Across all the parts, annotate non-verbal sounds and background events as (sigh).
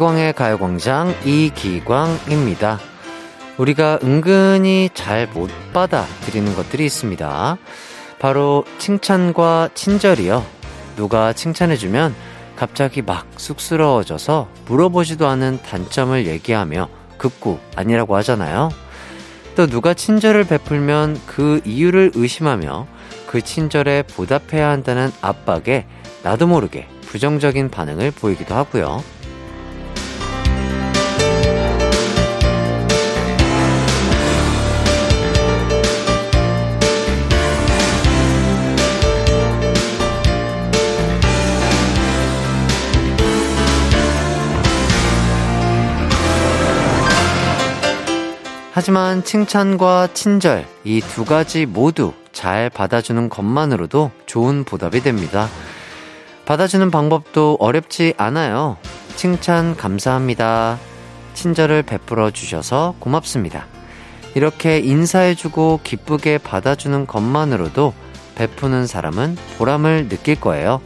이기광의 가요광장 이기광입니다. 우리가 은근히 잘 못 받아들이는 것들이 있습니다. 바로 칭찬과 친절이요. 누가 칭찬해주면 갑자기 막 쑥스러워져서 물어보지도 않은 단점을 얘기하며 극구 아니라고 하잖아요. 또 누가 친절을 베풀면 그 이유를 의심하며 그 친절에 보답해야 한다는 압박에 나도 모르게 부정적인 반응을 보이기도 하고요. 하지만 칭찬과 친절, 이 두 가지 모두 잘 받아주는 것만으로도 좋은 보답이 됩니다. 받아주는 방법도 어렵지 않아요. 칭찬 감사합니다. 친절을 베풀어 주셔서 고맙습니다. 이렇게 인사해주고 기쁘게 받아주는 것만으로도 베푸는 사람은 보람을 느낄 거예요.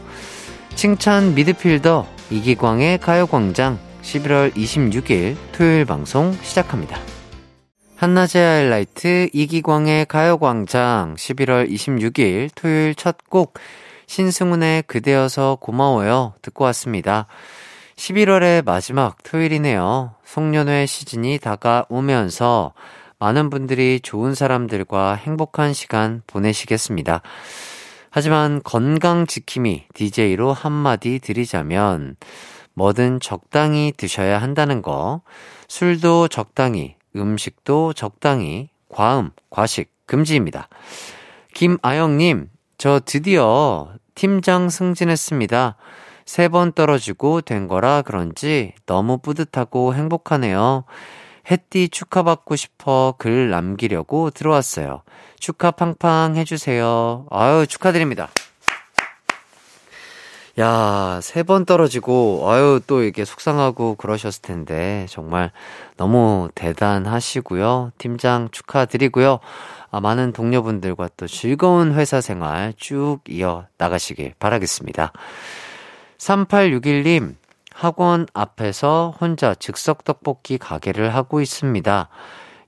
칭찬 미드필더 이기광의 가요광장 11월 26일 토요일 방송 시작합니다. 한낮의 하이라이트 이기광의 가요광장 11월 26일 토요일 첫 곡 신승훈의 그대여서 고마워요 듣고 왔습니다. 11월의 마지막 토요일이네요. 송년회 시즌이 다가오면서 많은 분들이 좋은 사람들과 행복한 시간 보내시겠습니다. 하지만 건강 지킴이 DJ로 한마디 드리자면 뭐든 적당히 드셔야 한다는 거, 술도 적당히, 음식도 적당히, 과음, 과식, 금지입니다. 김아영님, 저 드디어 팀장 승진했습니다. 세 번 떨어지고 된 거라 그런지 너무 뿌듯하고 행복하네요. 햇띠 축하받고 싶어 글 남기려고 들어왔어요. 축하 팡팡 해주세요. 아유, 축하드립니다. 야, 세 번 떨어지고, 아유, 또 이렇게 속상하고 그러셨을 텐데, 정말 너무 대단하시고요. 팀장 축하드리고요. 아, 많은 동료분들과 또 즐거운 회사 생활 쭉 이어 나가시길 바라겠습니다. 3861님, 학원 앞에서 혼자 즉석 떡볶이 가게를 하고 있습니다.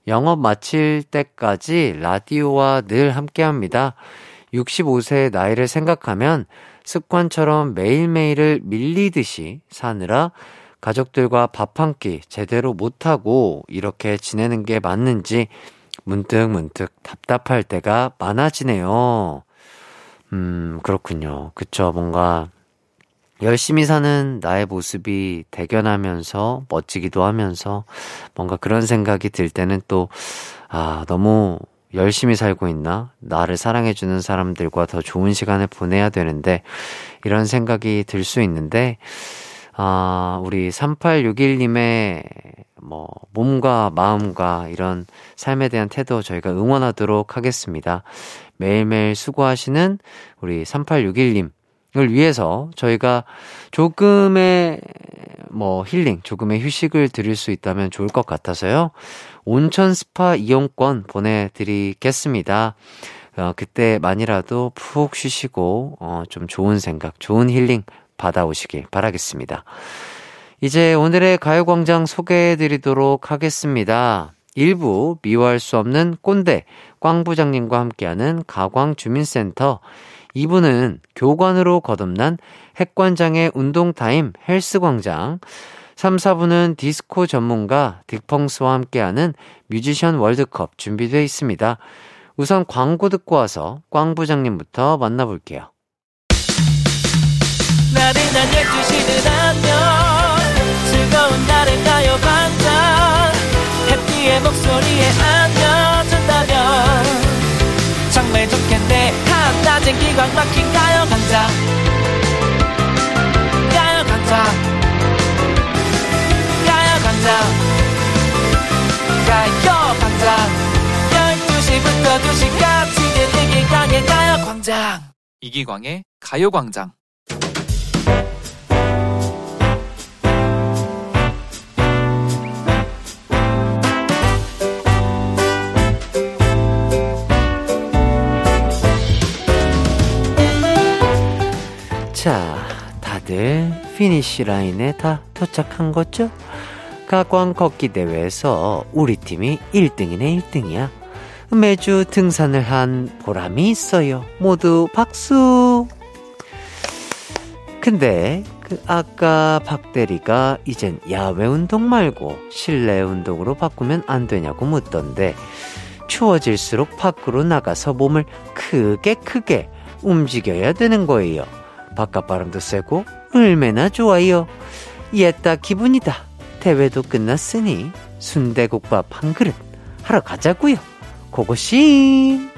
영업 마칠 때까지 라디오와 늘 함께 합니다. 65세 나이를 생각하면 습관처럼 매일매일을 밀리듯이 사느라 가족들과 밥 한 끼 제대로 못하고 이렇게 지내는 게 맞는지 문득 문득 답답할 때가 많아지네요. 음, 그렇군요. 그쵸. 뭔가 열심히 사는 나의 모습이 대견하면서 멋지기도 하면서 뭔가 그런 생각이 들 때는 또, 아, 너무 열심히 살고 있나? 나를 사랑해주는 사람들과 더 좋은 시간을 보내야 되는데, 이런 생각이 들 수 있는데, 아, 우리 3861님의 뭐, 몸과 마음과 이런 삶에 대한 태도 저희가 응원하도록 하겠습니다. 매일매일 수고하시는 우리 3861님, 을 위해서 저희가 조금의 뭐 힐링, 조금의 휴식을 드릴 수 있다면 좋을 것 같아서요. 온천 스파 이용권 보내드리겠습니다. 어, 그때만이라도 푹 쉬시고, 어, 좀 좋은 생각, 좋은 힐링 받아오시길 바라겠습니다. 이제 오늘의 가요광장 소개해드리도록 하겠습니다. 일부 미워할 수 없는 꼰대, 꽝 부장님과 함께하는 가광주민센터. 2부는 교관으로 거듭난 핵관장의 운동타임 헬스광장. 3, 4부는 디스코 전문가 딕펑스와 함께하는 뮤지션 월드컵 준비되어 있습니다. 우선 광고 듣고 와서 꽝 부장님부터 만나볼게요. 나른한 12시는 안녕 즐거운 날을 가요 반짝 해피의 목소리에 안겨준다면 정말 좋겠네. 한낮엔 기광 막힌 가요 강장. 가요 강장. 가요 강장. 가요 강장. 12시부터 2시까지 이기광의 가요 광장. 이기광의 가요 광장 자, 다들 잘 finish line에 다 도착한 거죠? 가광 걷기 대회에서 우리 팀이 1등이네 1등이야. 매주 등산을 한 보람이 있어요. 모두 박수! 근데 그 아까 박대리가 이젠 야외 운동 말고 실내 운동으로 바꾸면 안 되냐고 묻던데 추워질수록 밖으로 나가서 몸을 크게 크게 움직여야 되는 거예요. 바깥 바람도 쐬고 얼마나 좋아요. 옛다 기분이다. 대회도 끝났으니 순대국밥 한 그릇 하러 가자고요. 고고싱.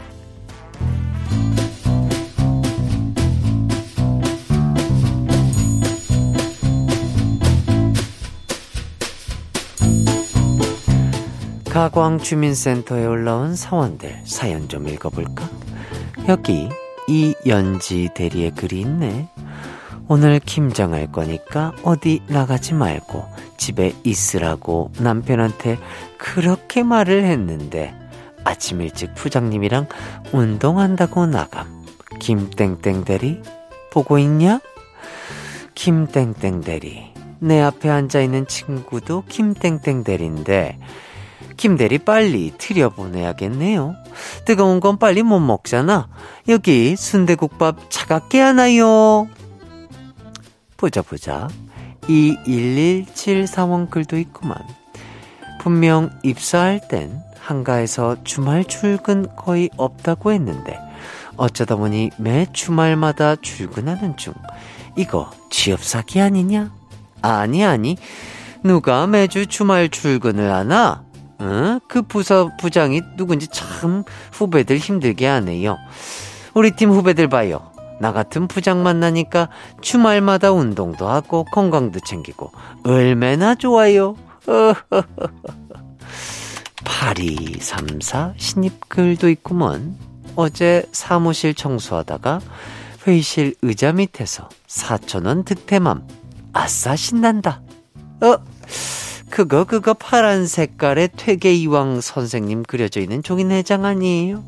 가광 주민센터에 올라온 사원들 사연 좀 읽어볼까? 여기 이연지 대리의 글이 있네. 오늘 김장할 거니까 어디 나가지 말고 집에 있으라고 남편한테 그렇게 말을 했는데 아침 일찍 부장님이랑 운동한다고 나감. 김땡땡 대리 보고 있냐? 김땡땡 대리. 내 앞에 앉아 있는 친구도 김땡땡 대리인데 김대리 빨리 들여보내야겠네요. 뜨거운 건 빨리 못 먹잖아. 여기 순대국밥 차갑게 하나요? 보자 보자. 2117 사원 글도 있구만. 분명 입사할 땐 한가해서 주말 출근 거의 없다고 했는데 어쩌다 보니 매 주말마다 출근하는 중. 이거 취업 사기 아니냐? 아니 아니. 누가 매주 주말 출근을 하나? 어? 그 부서 부장이 누군지 참 후배들 힘들게 하네요. 우리 팀 후배들 봐요. 나 같은 부장 만나니까 주말마다 운동도 하고 건강도 챙기고 얼마나 좋아요. (laughs) 8234 신입글도 있구먼. 어제 사무실 청소하다가 회의실 의자 밑에서 4천원 득템함. 아싸 신난다. 어? 그거 그거 파란 색깔의 퇴계이왕 선생님 그려져 있는 종이 내장 아니에요?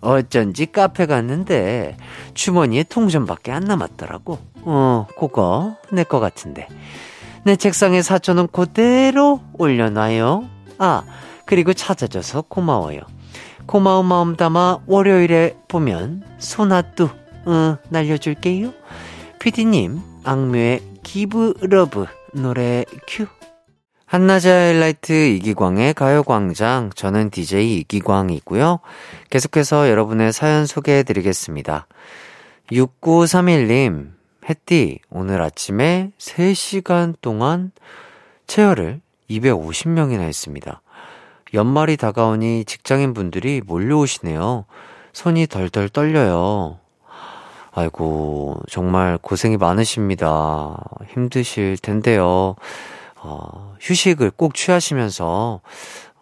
어쩐지 카페 갔는데 주머니에 동전밖에 안 남았더라고. 어, 그거 내 거 같은데. 내 책상에 4천원 그대로 올려놔요. 아, 그리고 찾아줘서 고마워요. 고마운 마음 담아 월요일에 보면 손하트 어, 날려줄게요. 피디님, 악뮤의 Give Love 노래 큐. 한낮의 하이라이트 이기광의 가요광장. 저는 DJ 이기광이고요. 계속해서 여러분의 사연 소개해 드리겠습니다. 6931님, 햇띠, 오늘 아침에 3시간 동안 체열을 250명이나 했습니다. 연말이 다가오니 직장인 분들이 몰려오시네요. 손이 덜덜 떨려요. 아이고, 정말 고생이 많으십니다. 힘드실 텐데요. 어, 휴식을 꼭 취하시면서,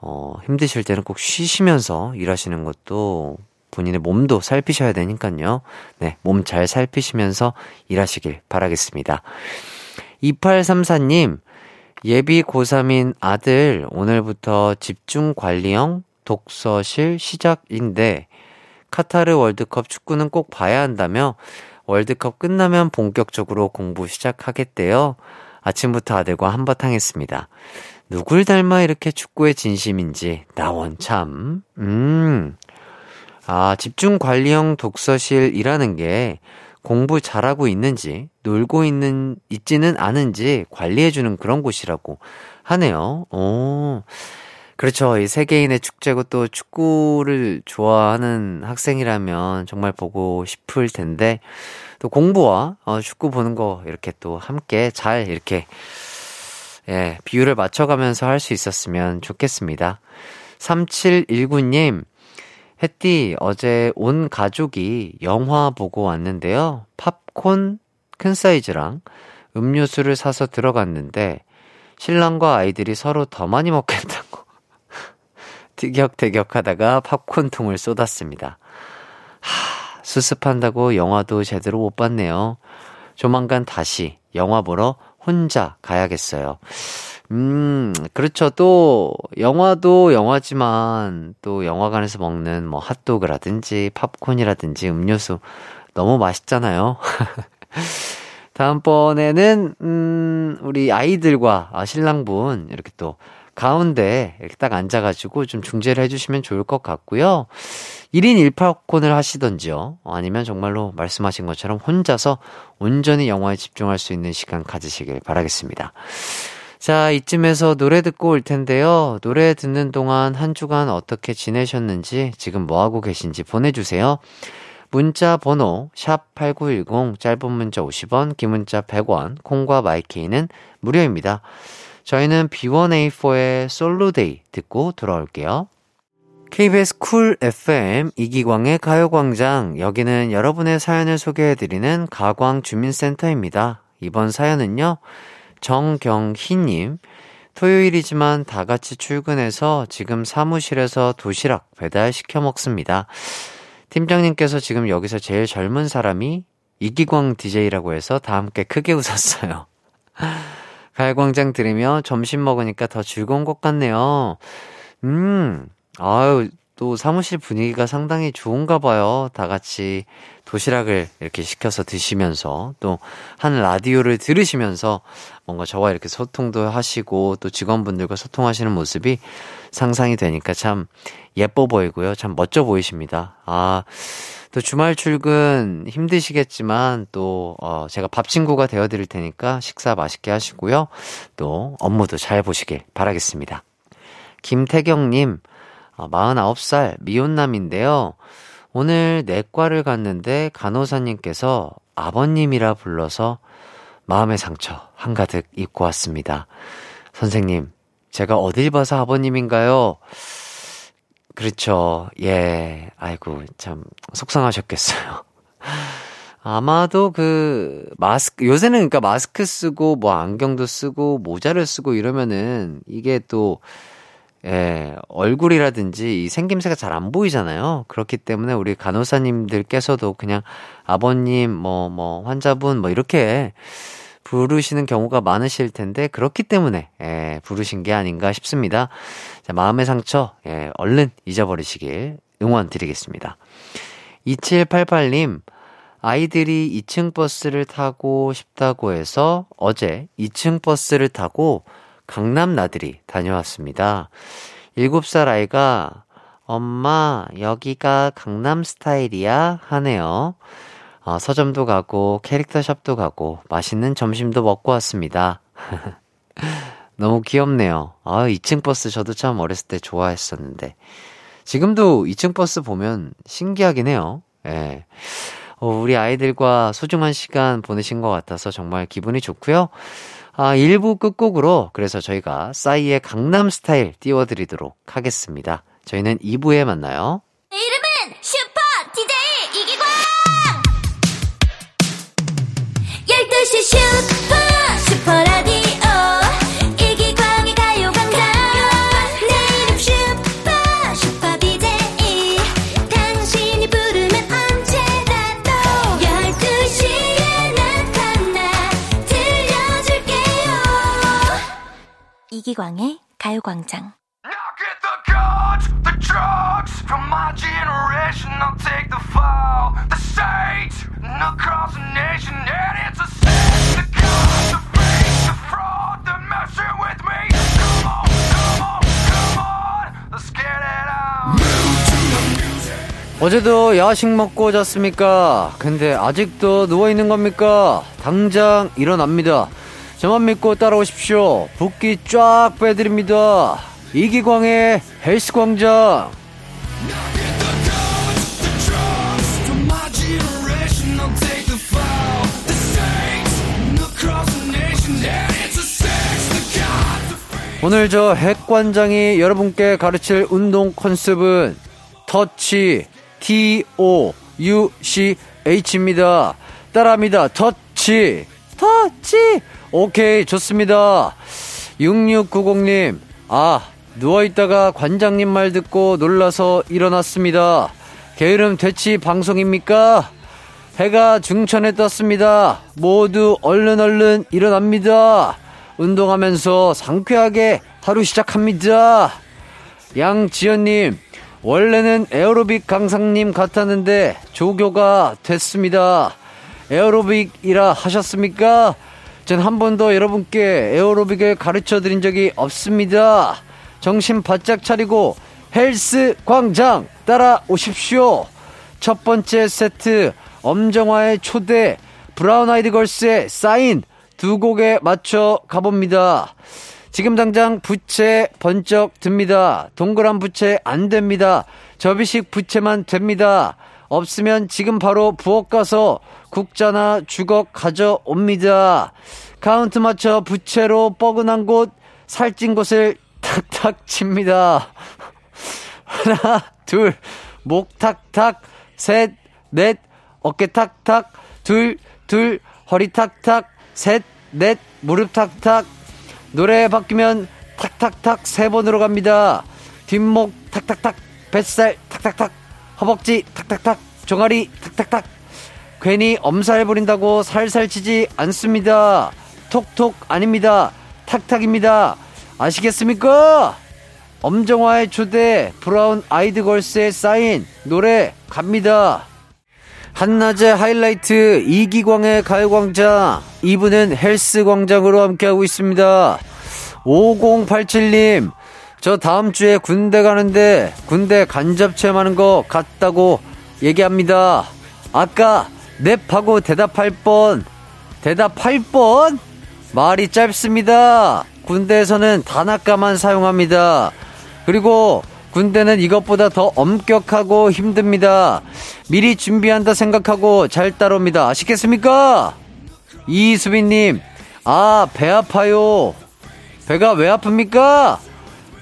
어, 힘드실 때는 꼭 쉬시면서 일하시는 것도 본인의 몸도 살피셔야 되니까요. 네, 몸 잘 살피시면서 일하시길 바라겠습니다. 2834님, 예비 고3인 아들 오늘부터 집중 관리형 독서실 시작인데 카타르 월드컵 축구는 꼭 봐야 한다며 월드컵 끝나면 본격적으로 공부 시작하겠대요. 아침부터 아들과 한바탕 했습니다. 누굴 닮아 이렇게 축구에 진심인지, 나 원 참. 음. 아, 집중 관리형 독서실이라는 게 공부 잘하고 있는지, 놀고 있는, 있지는 않은지 관리해 주는 그런 곳이라고 하네요. 오. 그렇죠. 이 세계인의 축제고 또 축구를 좋아하는 학생이라면 정말 보고 싶을 텐데, 또 공부와 어, 축구 보는 거 이렇게 또 함께 잘 이렇게 예, 비율을 맞춰가면서 할 수 있었으면 좋겠습니다. 3719님, 햇띠, 어제 온 가족이 영화 보고 왔는데요. 팝콘 큰 사이즈랑 음료수를 사서 들어갔는데, 신랑과 아이들이 서로 더 많이 먹겠다고 (laughs) 티격태격 하다가 팝콘통을 쏟았습니다. 하, 수습한다고 영화도 제대로 못 봤네요. 조만간 다시 영화 보러 혼자 가야겠어요. 음, 그렇죠. 또, 영화도 영화지만, 또 영화관에서 먹는 뭐 핫도그라든지 팝콘이라든지 음료수 너무 맛있잖아요. (laughs) 다음번에는, 음, 우리 아이들과 아, 신랑분 이렇게 또 가운데 이렇게 딱 앉아가지고 좀 중재를 해주시면 좋을 것 같고요. 1인 1팝콘을 하시던지요. 아니면 정말로 말씀하신 것처럼 혼자서 온전히 영화에 집중할 수 있는 시간 가지시길 바라겠습니다. 자, 이쯤에서 노래 듣고 올 텐데요. 노래 듣는 동안 한 주간 어떻게 지내셨는지, 지금 뭐하고 계신지 보내주세요. 문자 번호, 샵8910, 짧은 문자 50원, 긴 문자 100원, 콩과 마이케이는 무료입니다. 저희는 B1A4의 솔로데이 듣고 돌아올게요. KBS 쿨 FM 이기광의 가요광장. 여기는 여러분의 사연을 소개해드리는 가광 주민센터입니다. 이번 사연은요, 정경희님. 토요일이지만 다 같이 출근해서 지금 사무실에서 도시락 배달 시켜 먹습니다. 팀장님께서 지금 여기서 제일 젊은 사람이 이기광 DJ라고 해서 다 함께 크게 웃었어요. (laughs) 가요광장 들으며 점심 먹으니까 더 즐거운 것 같네요. 음, 아유, 또 사무실 분위기가 상당히 좋은가 봐요. 다 같이 도시락을 이렇게 시켜서 드시면서 또 한 라디오를 들으시면서 뭔가 저와 이렇게 소통도 하시고 또 직원분들과 소통하시는 모습이 상상이 되니까 참 예뻐 보이고요. 참 멋져 보이십니다. 아, 또 주말 출근 힘드시겠지만 또, 어, 제가 밥 친구가 되어 드릴 테니까 식사 맛있게 하시고요. 또 업무도 잘 보시길 바라겠습니다. 김태경님, 49살 어, 미혼남인데요. 오늘 내과를 갔는데 간호사님께서 아버님이라 불러서 마음의 상처 한가득 입고 왔습니다. 선생님, 제가 어딜 봐서 아버님인가요? 그렇죠. 예. 아이고, 참, 속상하셨겠어요. (laughs) 아마도 그, 마스크, 요새는 그러니까 마스크 쓰고, 뭐 안경도 쓰고, 모자를 쓰고 이러면은, 이게 또, 예, 얼굴이라든지 이 생김새가 잘 안 보이잖아요. 그렇기 때문에 우리 간호사님들께서도 그냥 아버님, 뭐, 뭐, 환자분, 뭐, 이렇게 부르시는 경우가 많으실 텐데, 그렇기 때문에, 예, 부르신 게 아닌가 싶습니다. 자, 마음의 상처, 예, 얼른 잊어버리시길 응원 드리겠습니다. 2788님, 아이들이 2층 버스를 타고 싶다고 해서 어제 2층 버스를 타고 강남 나들이 다녀왔습니다. 7살 아이가 엄마, 여기가 강남 스타일이야? 하네요. 어, 서점도 가고, 캐릭터 샵도 가고, 맛있는 점심도 먹고 왔습니다. (laughs) 너무 귀엽네요. 아, 2층 버스 저도 참 어렸을 때 좋아했었는데. 지금도 2층 버스 보면 신기하긴 해요. 예. 어, 우리 아이들과 소중한 시간 보내신 것 같아서 정말 기분이 좋고요. 아, 1부 끝곡으로 그래서 저희가 싸이의 강남 스타일 띄워드리도록 하겠습니다. 저희는 2부에 만나요. 이름은 슈퍼 DJ 이기광 12시 슈 come on, come on, let's get it on. 어제도 야식 먹고 잤습니까? 근데 아직도 누워있는 겁니까? 당장 일어납니다. 저만 믿고 따라오십시오. 붓기 쫙 빼드립니다. 이기광의 헬스광장. 오늘 저 핵관장이 여러분께 가르칠 운동 컨셉은 터치, T-O-U-C-H입니다. 따라합니다. 터치, 터치. 오케이, 좋습니다. 6690님, 아, 누워있다가 관장님 말 듣고 놀라서 일어났습니다. 게으름 퇴치 방송입니까? 해가 중천에 떴습니다. 모두 얼른 얼른 일어납니다. 운동하면서 상쾌하게 하루 시작합니다. 양지연님, 원래는 에어로빅 강사님 같았는데 조교가 됐습니다. 에어로빅이라 하셨습니까? 전 한 번도 여러분께 에어로빅을 가르쳐 드린 적이 없습니다. 정신 바짝 차리고 헬스 광장 따라오십시오. 첫 번째 세트 엄정화의 초대 브라운 아이드 걸스의 사인 두 곡에 맞춰 가봅니다. 지금 당장 부채 번쩍 듭니다. 동그란 부채 안 됩니다. 접이식 부채만 됩니다. 없으면 지금 바로 부엌 가서 국자나 주걱 가져옵니다. 카운트 맞춰 부채로 뻐근한 곳, 살찐 곳을 탁탁 칩니다. (laughs) 하나, 둘, 목 탁탁, 셋, 넷, 어깨 탁탁, 둘, 둘, 허리 탁탁, 셋, 넷, 무릎 탁탁. 노래 바뀌면 탁탁탁 세 번으로 갑니다. 뒷목 탁탁탁, 뱃살 탁탁탁, 허벅지 탁탁탁, 종아리 탁탁탁. 괜히 엄살 부린다고 살살 치지 않습니다. 톡톡 아닙니다. 탁탁입니다. 아시겠습니까? 엄정화의 초대 브라운 아이드 걸스의 사인 노래 갑니다. 한낮의 하이라이트 이기광의 가요광장 2부는 헬스광장으로 함께하고 있습니다. 5087님 저 다음 주에 군대 가는데 군대 간접 체험하는 거 같다고 얘기합니다. 아까 넵하고 대답할 뻔 대답할 뻔 말이 짧습니다. 군대에서는 단아까만 사용합니다. 그리고 군대는 이것보다 더 엄격하고 힘듭니다. 미리 준비한다 생각하고 잘 따라옵니다. 아시겠습니까? 이수빈님, 아, 배 아파요. 배가 왜 아픕니까?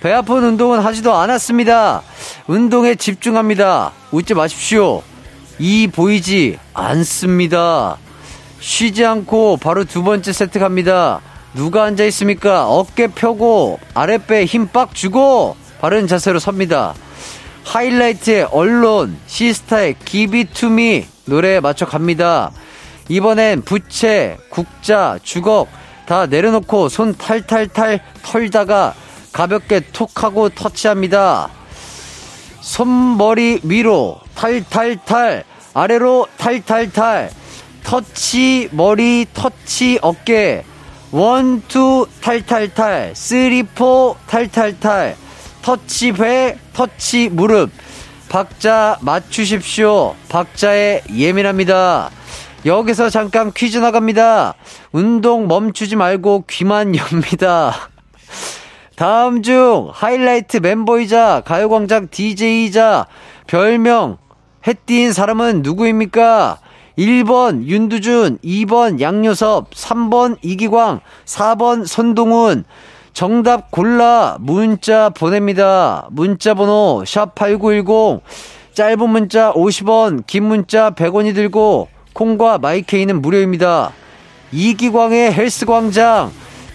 배 아픈 운동은 하지도 않았습니다. 운동에 집중합니다. 웃지 마십시오. 이 보이지 않습니다. 쉬지 않고 바로 두 번째 세트 갑니다. 누가 앉아 있습니까? 어깨 펴고 아랫배에 힘 빡 주고 바른 자세로 섭니다. 하이라이트의 Alone, 시스타의 Give It To Me 노래에 맞춰 갑니다. 이번엔 부채, 국자, 주걱 다 내려놓고 손 탈탈탈 털다가 가볍게 톡 하고 터치합니다. 손머리 위로 탈탈탈 아래로 탈탈탈 터치 머리 터치 어깨 one two 탈탈탈 three four 탈탈탈 터치 배 터치 무릎. 박자 맞추십시오. 박자에 예민합니다. 여기서 잠깐 퀴즈 나갑니다. 운동 멈추지 말고 귀만 엽니다 다음 중 하이라이트 멤버이자 가요광장 DJ이자 별명 해띠인 사람은 누구입니까? 1번 윤두준, 2번 양요섭, 3번 이기광, 4번 손동훈. 정답 골라 문자 보냅니다. 문자 번호 샵8910 짧은 문자 50원, 긴 문자 100원이 들고 콩과 마이케이는 무료입니다. 이기광의 헬스광장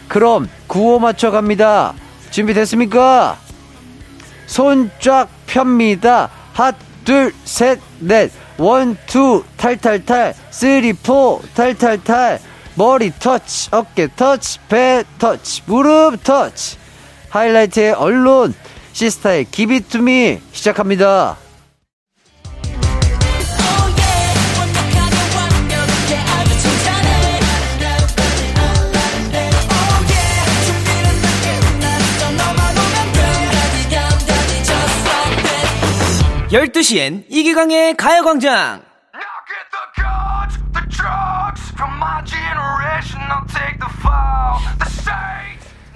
그럼 구호 맞춰 갑니다. 준비됐습니까? 손 쫙 폅니다. 핫, 둘, 셋, 넷. One, two, 탈탈탈. Three, four, 탈탈탈. 머리 터치, 어깨 터치, 배 터치, 무릎 터치. 하이라이트의 Alone, 시스타의 Give It To Me 시작합니다. 열두 시엔 이기광의 가요광장.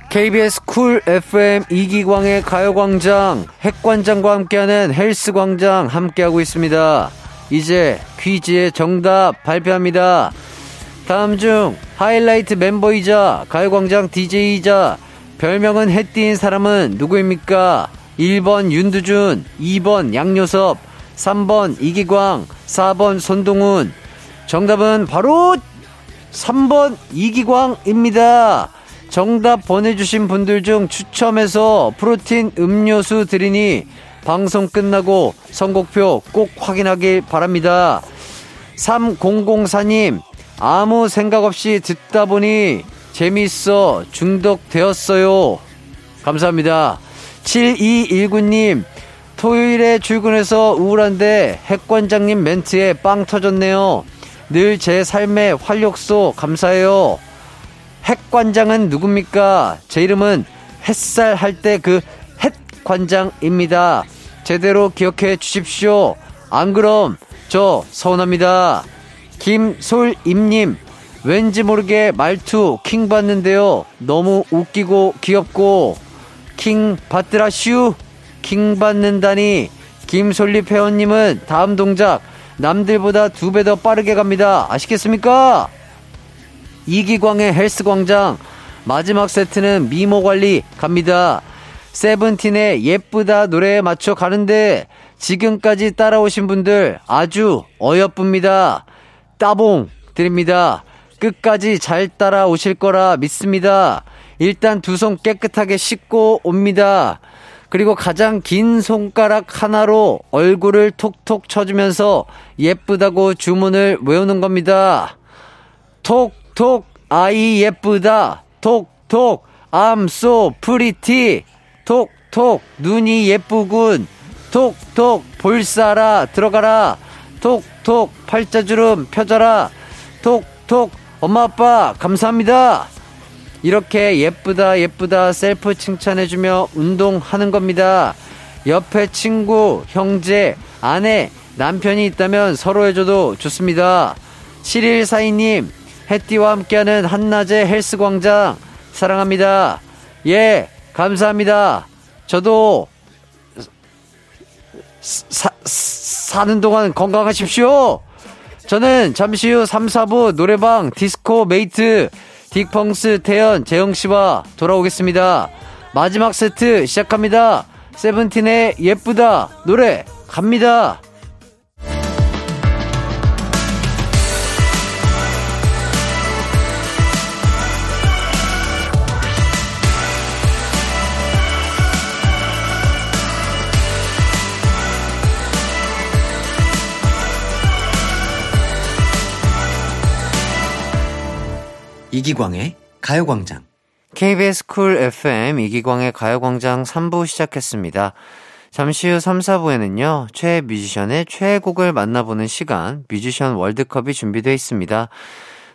KBS 쿨 FM 이기광의 가요광장 핵관장과 함께하는 헬스광장 함께하고 있습니다. 이제 퀴즈의 정답 발표합니다. 다음 중 하이라이트 멤버이자 가요광장 DJ이자 별명은 해띠인 사람은 누구입니까? 1번 윤두준, 2번 양요섭, 3번 이기광, 4번 손동훈. 정답은 바로 3번 이기광입니다. 정답 보내주신 분들 중 추첨해서 프로틴 음료수 드리니 방송 끝나고 선곡표 꼭 확인하길 바랍니다. 3004님, 아무 생각 없이 듣다 보니 재밌어 중독되었어요. 감사합니다. 7219님, 토요일에 출근해서 우울한데 핵관장님 멘트에 빵 터졌네요. 늘 제 삶의 활력소 감사해요. 핵관장은 누굽니까? 제 이름은 햇살 할 때 그 햇관장입니다. 제대로 기억해 주십시오. 안 그럼 저 서운합니다. 김솔임님, 왠지 모르게 말투 킹 받는데요. 너무 웃기고 귀엽고 킹 받드라슈 킹 받는다니 김솔립 회원님은 다음 동작 남들보다 두 배 더 빠르게 갑니다. 아시겠습니까? 이기광의 헬스 광장 마지막 세트는 미모 관리 갑니다. 세븐틴의 예쁘다 노래에 맞춰 가는데 지금까지 따라오신 분들 아주 어여쁩니다. 따봉 드립니다. 끝까지 잘 따라오실 거라 믿습니다. 일단 두 손 깨끗하게 씻고 옵니다. 그리고 가장 긴 손가락 하나로 얼굴을 톡톡 쳐주면서 예쁘다고 주문을 외우는 겁니다. 톡톡 아이 예쁘다. 톡톡 I'm so pretty. 톡톡 눈이 예쁘군. 톡톡 볼사라 들어가라. 톡톡 팔자주름 펴져라. 톡톡 엄마 아빠 감사합니다. 이렇게 예쁘다 예쁘다 셀프 칭찬해주며 운동하는 겁니다. 옆에 친구, 형제, 아내, 남편이 있다면 서로 해줘도 좋습니다. 7142님, 해띠와 함께하는 한낮의 헬스광장 사랑합니다. 예, 감사합니다. 저도 사, 사는 동안 건강하십시오. 저는 잠시 후 3, 4부 노래방 디스코 메이트 딕펑스 태현 재흥씨와 돌아오겠습니다. 마지막 세트 시작합니다. 세븐틴의 예쁘다 노래 갑니다. 이기광의 가요광장. KBS Cool FM 이기광의 가요광장 3부 시작했습니다. 잠시 후 3, 4부에는요, 최애 뮤지션의 최애곡을 만나보는 시간, 뮤지션 월드컵이 준비되어 있습니다.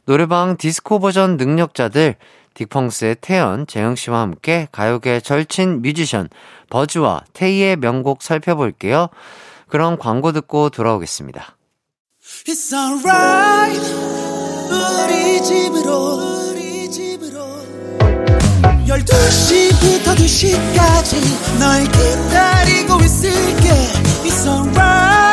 노래방 디스코 버전 능력자들, 딕펑스의 태현, 재흥씨와 함께 가요계 절친 뮤지션, 버즈와 테이의 명곡 살펴볼게요. 그럼 광고 듣고 돌아오겠습니다. It's alright 우리 집으로. 우리 집으로 12시부터 2시까지 널 기다리고 있을게. It's alright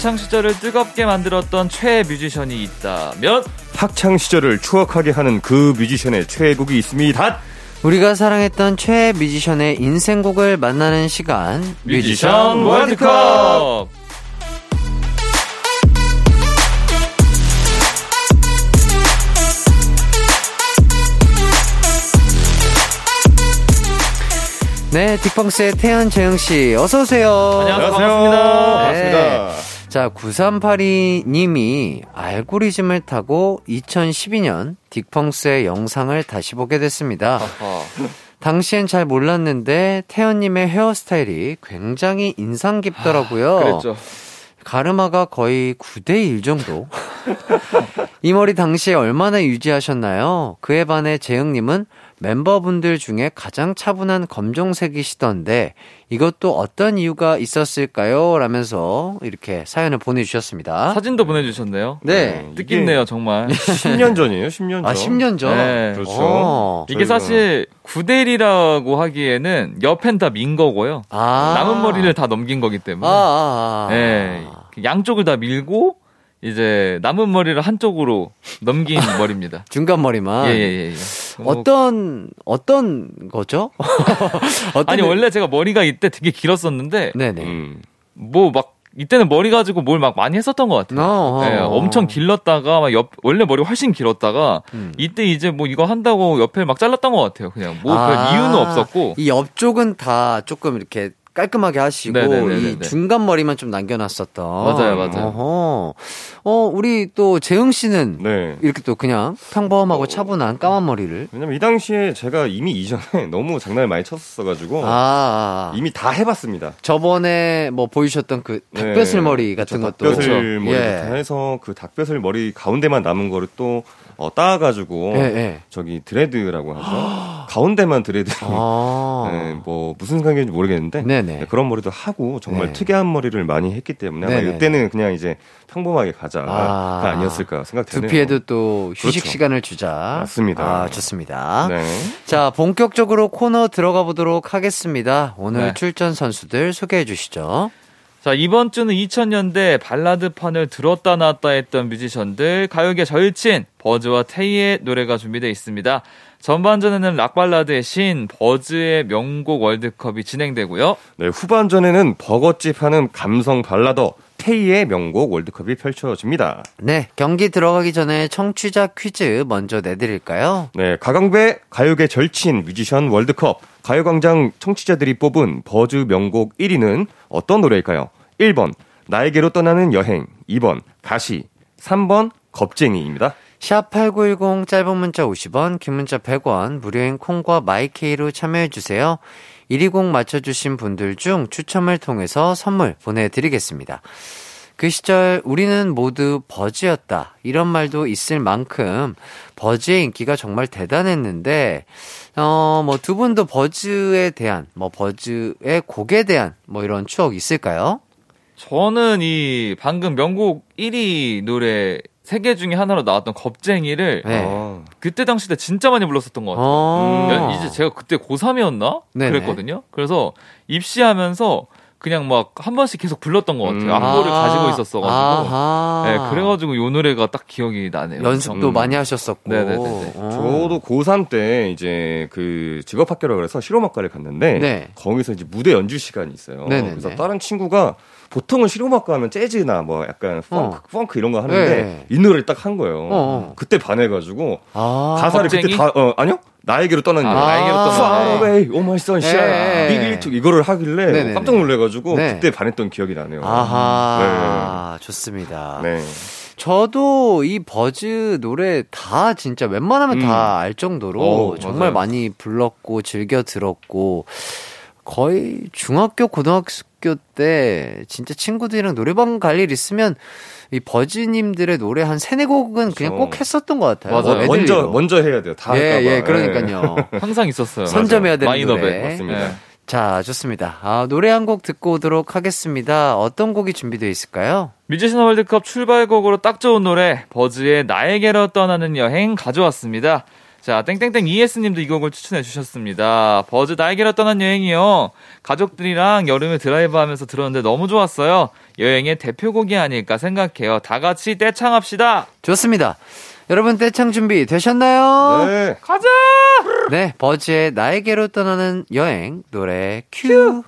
학창 시절을 뜨겁게 만들었던 최애 뮤지션이 있다면 학창 시절을 추억하게 하는 그 뮤지션의 최애곡이 있습니다. 우리가 사랑했던 최애 뮤지션의 인생곡을 만나는 시간, 뮤지션 월드컵. 네, 딕펑스의 태연 재영 씨, 어서 오세요. 안녕하세요. 반갑습니다. 네. 반갑습니다. 자, 9382님이 알고리즘을 타고 2012년 딕펑스의 영상을 다시 보게 됐습니다. 당시엔 잘 몰랐는데 태연님의 헤어스타일이 굉장히 인상 깊더라고요. 그랬죠. 가르마가 거의 9대1 정도? 이 머리 당시에 얼마나 유지하셨나요? 그에 반해 재영님은 멤버분들 중에 가장 차분한 검정색이시던데 이것도 어떤 이유가 있었을까요? 라면서 이렇게 사연을 보내주셨습니다. 사진도 보내주셨네요. 네. 뜻깊네요, 정말. (laughs) 10년 전이에요, 10년 전. 아, 10년 전? 네. 그렇죠. 어. 이게 사실 9대1이라고 하기에는 옆엔 다 민 거고요. 아. 남은 머리를 다 넘긴 거기 때문에. 아, 아, 아. 네. 양쪽을 다 밀고 이제 남은 머리를 한쪽으로 넘긴 (laughs) 머리입니다. 중간 머리만. 예, 예, 예. 어떤, 어떤 거죠? (laughs) 어떤 아니, 느- 원래 제가 머리가 이때 되게 길었었는데, 네네. 음. 뭐막 이때는 머리 가지고 뭘 막 많이 했었던 것 같아요. 어, 네, 어. 엄청 길렀다가 막 옆, 원래 머리 훨씬 길었다가 음. 이때 이제 뭐 이거 한다고 옆에 막 잘랐던 것 같아요. 그냥 뭐별 아, 이유는 없었고. 이 옆쪽은 다 조금 이렇게 깔끔하게 하시고 네네네네네. 이 중간 머리만 좀 남겨놨었던. 맞아요, 맞아요. 어허. 어 우리 또 재흥 씨는 네. 이렇게 또 그냥 평범하고 차분한 까만 머리를. 왜냐면 이 당시에 제가 이미 이전에 (laughs) 너무 장난을 많이 쳤었어가지고 아, 아, 아. 이미 다 해봤습니다. 저번에 뭐 보이셨던 그 네. 닭뼈슬 머리 같은 그쵸, 것도. 닭뼈슬 머리부터 예. 해서 그 닭뼈슬 머리 가운데만 남은 거를 또 어, 따가지고 예, 예. 저기 드레드라고 하죠. 가운데만 드레드. 아. (laughs) 네, 뭐 무슨 관계인지 모르겠는데 네네. 네, 그런 머리도 하고 정말 네. 특이한 머리를 많이 했기 때문에 아마. 이때는 그냥 이제 평범하게 가자가 아. 아니었을까 생각되네요. 두피에도 또 휴식 그렇죠. 시간을 주자. 맞습니다. 아, 좋습니다. 네. 자, 본격적으로 코너 들어가 보도록 하겠습니다. 오늘 네. 출전 선수들 소개해 주시죠. 자, 이번 주는 2000년대 발라드판을 들었다 놨다 했던 뮤지션들, 가요계 절친, 버즈와 테이의 노래가 준비되어 있습니다. 전반전에는 락발라드의 신, 버즈의 명곡 월드컵이 진행되고요. 네, 후반전에는 버거집 하는 감성 발라더 테이의 명곡 월드컵이 펼쳐집니다. 네, 경기 들어가기 전에 청취자 퀴즈 먼저 내드릴까요? 네, 가광배 가요계 절친 뮤지션 월드컵 가요광장 청취자들이 뽑은 버즈 명곡 1위는 어떤 노래일까요? 1번 나에게로 떠나는 여행 2번 가시 3번 겁쟁이입니다. 샵8910 짧은 문자 50원, 긴 문자 100원, 무료인 콩과 마이케이로 참여해 주세요. 120 맞춰주신 분들 중 추첨을 통해서 선물 보내드리겠습니다. 그 시절 우리는 모두 버즈였다. 이런 말도 있을 만큼 버즈의 인기가 정말 대단했는데, 어, 뭐 두 분도 버즈에 대한, 뭐 버즈의 곡에 대한 뭐 이런 추억 있을까요? 저는 이 방금 명곡 1위 노래 세개 중에 하나로 나왔던 겁쟁이를 네. 아, 그때 당시 때 진짜 많이 불렀었던 것 같아요. 어. 야, 이제 제가 그때 고3이었나? 네네. 그랬거든요. 그래서 입시하면서 그냥 막 한 번씩 계속 불렀던 것 같아요. 음. 악보를 아, 가지고 있었어가지고. 아하. 네, 그래가지고 요 노래가 딱 기억이 나네요. 연습도 음. 많이 하셨었고. 네네네네. 어. 저도 고3 때 이제 그 직업학교라 그래서 실용음악과를 갔는데 네. 거기서 이제 무대 연주 시간이 있어요. 네네네. 그래서 다른 친구가 보통은 실용음악과 하면 재즈나 뭐 약간 펑크, 어. 펑크 이런 거 하는데 네. 이 노래를 딱 한 거예요. 어. 그때 반해가지고 아. 가사를 겁쟁이? 그때 다 어, 아니요 나에게로 떠나는 아, 여행. 나에게로 아. 떠나는 Far away, you're my sunshine. 예. We were to 이거를 하길래 네네네. 깜짝 놀래가지고 네. 그때 반했던 기억이 나네요. 아하, 좋습니다. 네. 저도 이 버즈 노래 다 진짜 웬만하면 음. 다알 정도로 어, 정말 맞아요. 많이 불렀고 즐겨 들었고 거의 중학교 고등학교 때 진짜 친구들이랑 노래방 갈 일 있으면 이 버즈님들의 노래 한 세네 곡은 그냥 그렇죠. 꼭 했었던 것 같아요. 맞아요. 어, 먼저. 먼저 해야 돼요. 다 예, 할까봐. 예, 그러니까요. (laughs) 항상 있었어요. 선점해야 되는 마이너벨. 노래. 맞습니다. 네. 자, 좋습니다. 아, 노래 한 곡 듣고 오도록 하겠습니다. 어떤 곡이 준비되어 있을까요? 뮤지션 월드컵 출발곡으로 딱 좋은 노래 버즈의 나에게로 떠나는 여행 가져왔습니다. 자, 땡땡땡 ES님도 이 곡을 추천해 주셨습니다. 버즈 나에게로 떠난 여행이요. 가족들이랑 여름에 드라이브 하면서 들었는데 너무 좋았어요. 여행의 대표곡이 아닐까 생각해요. 다 같이 떼창합시다. 좋습니다. 여러분 떼창 준비 되셨나요? 네. 가자. 네, 버즈의 나에게로 떠나는 여행 노래 큐.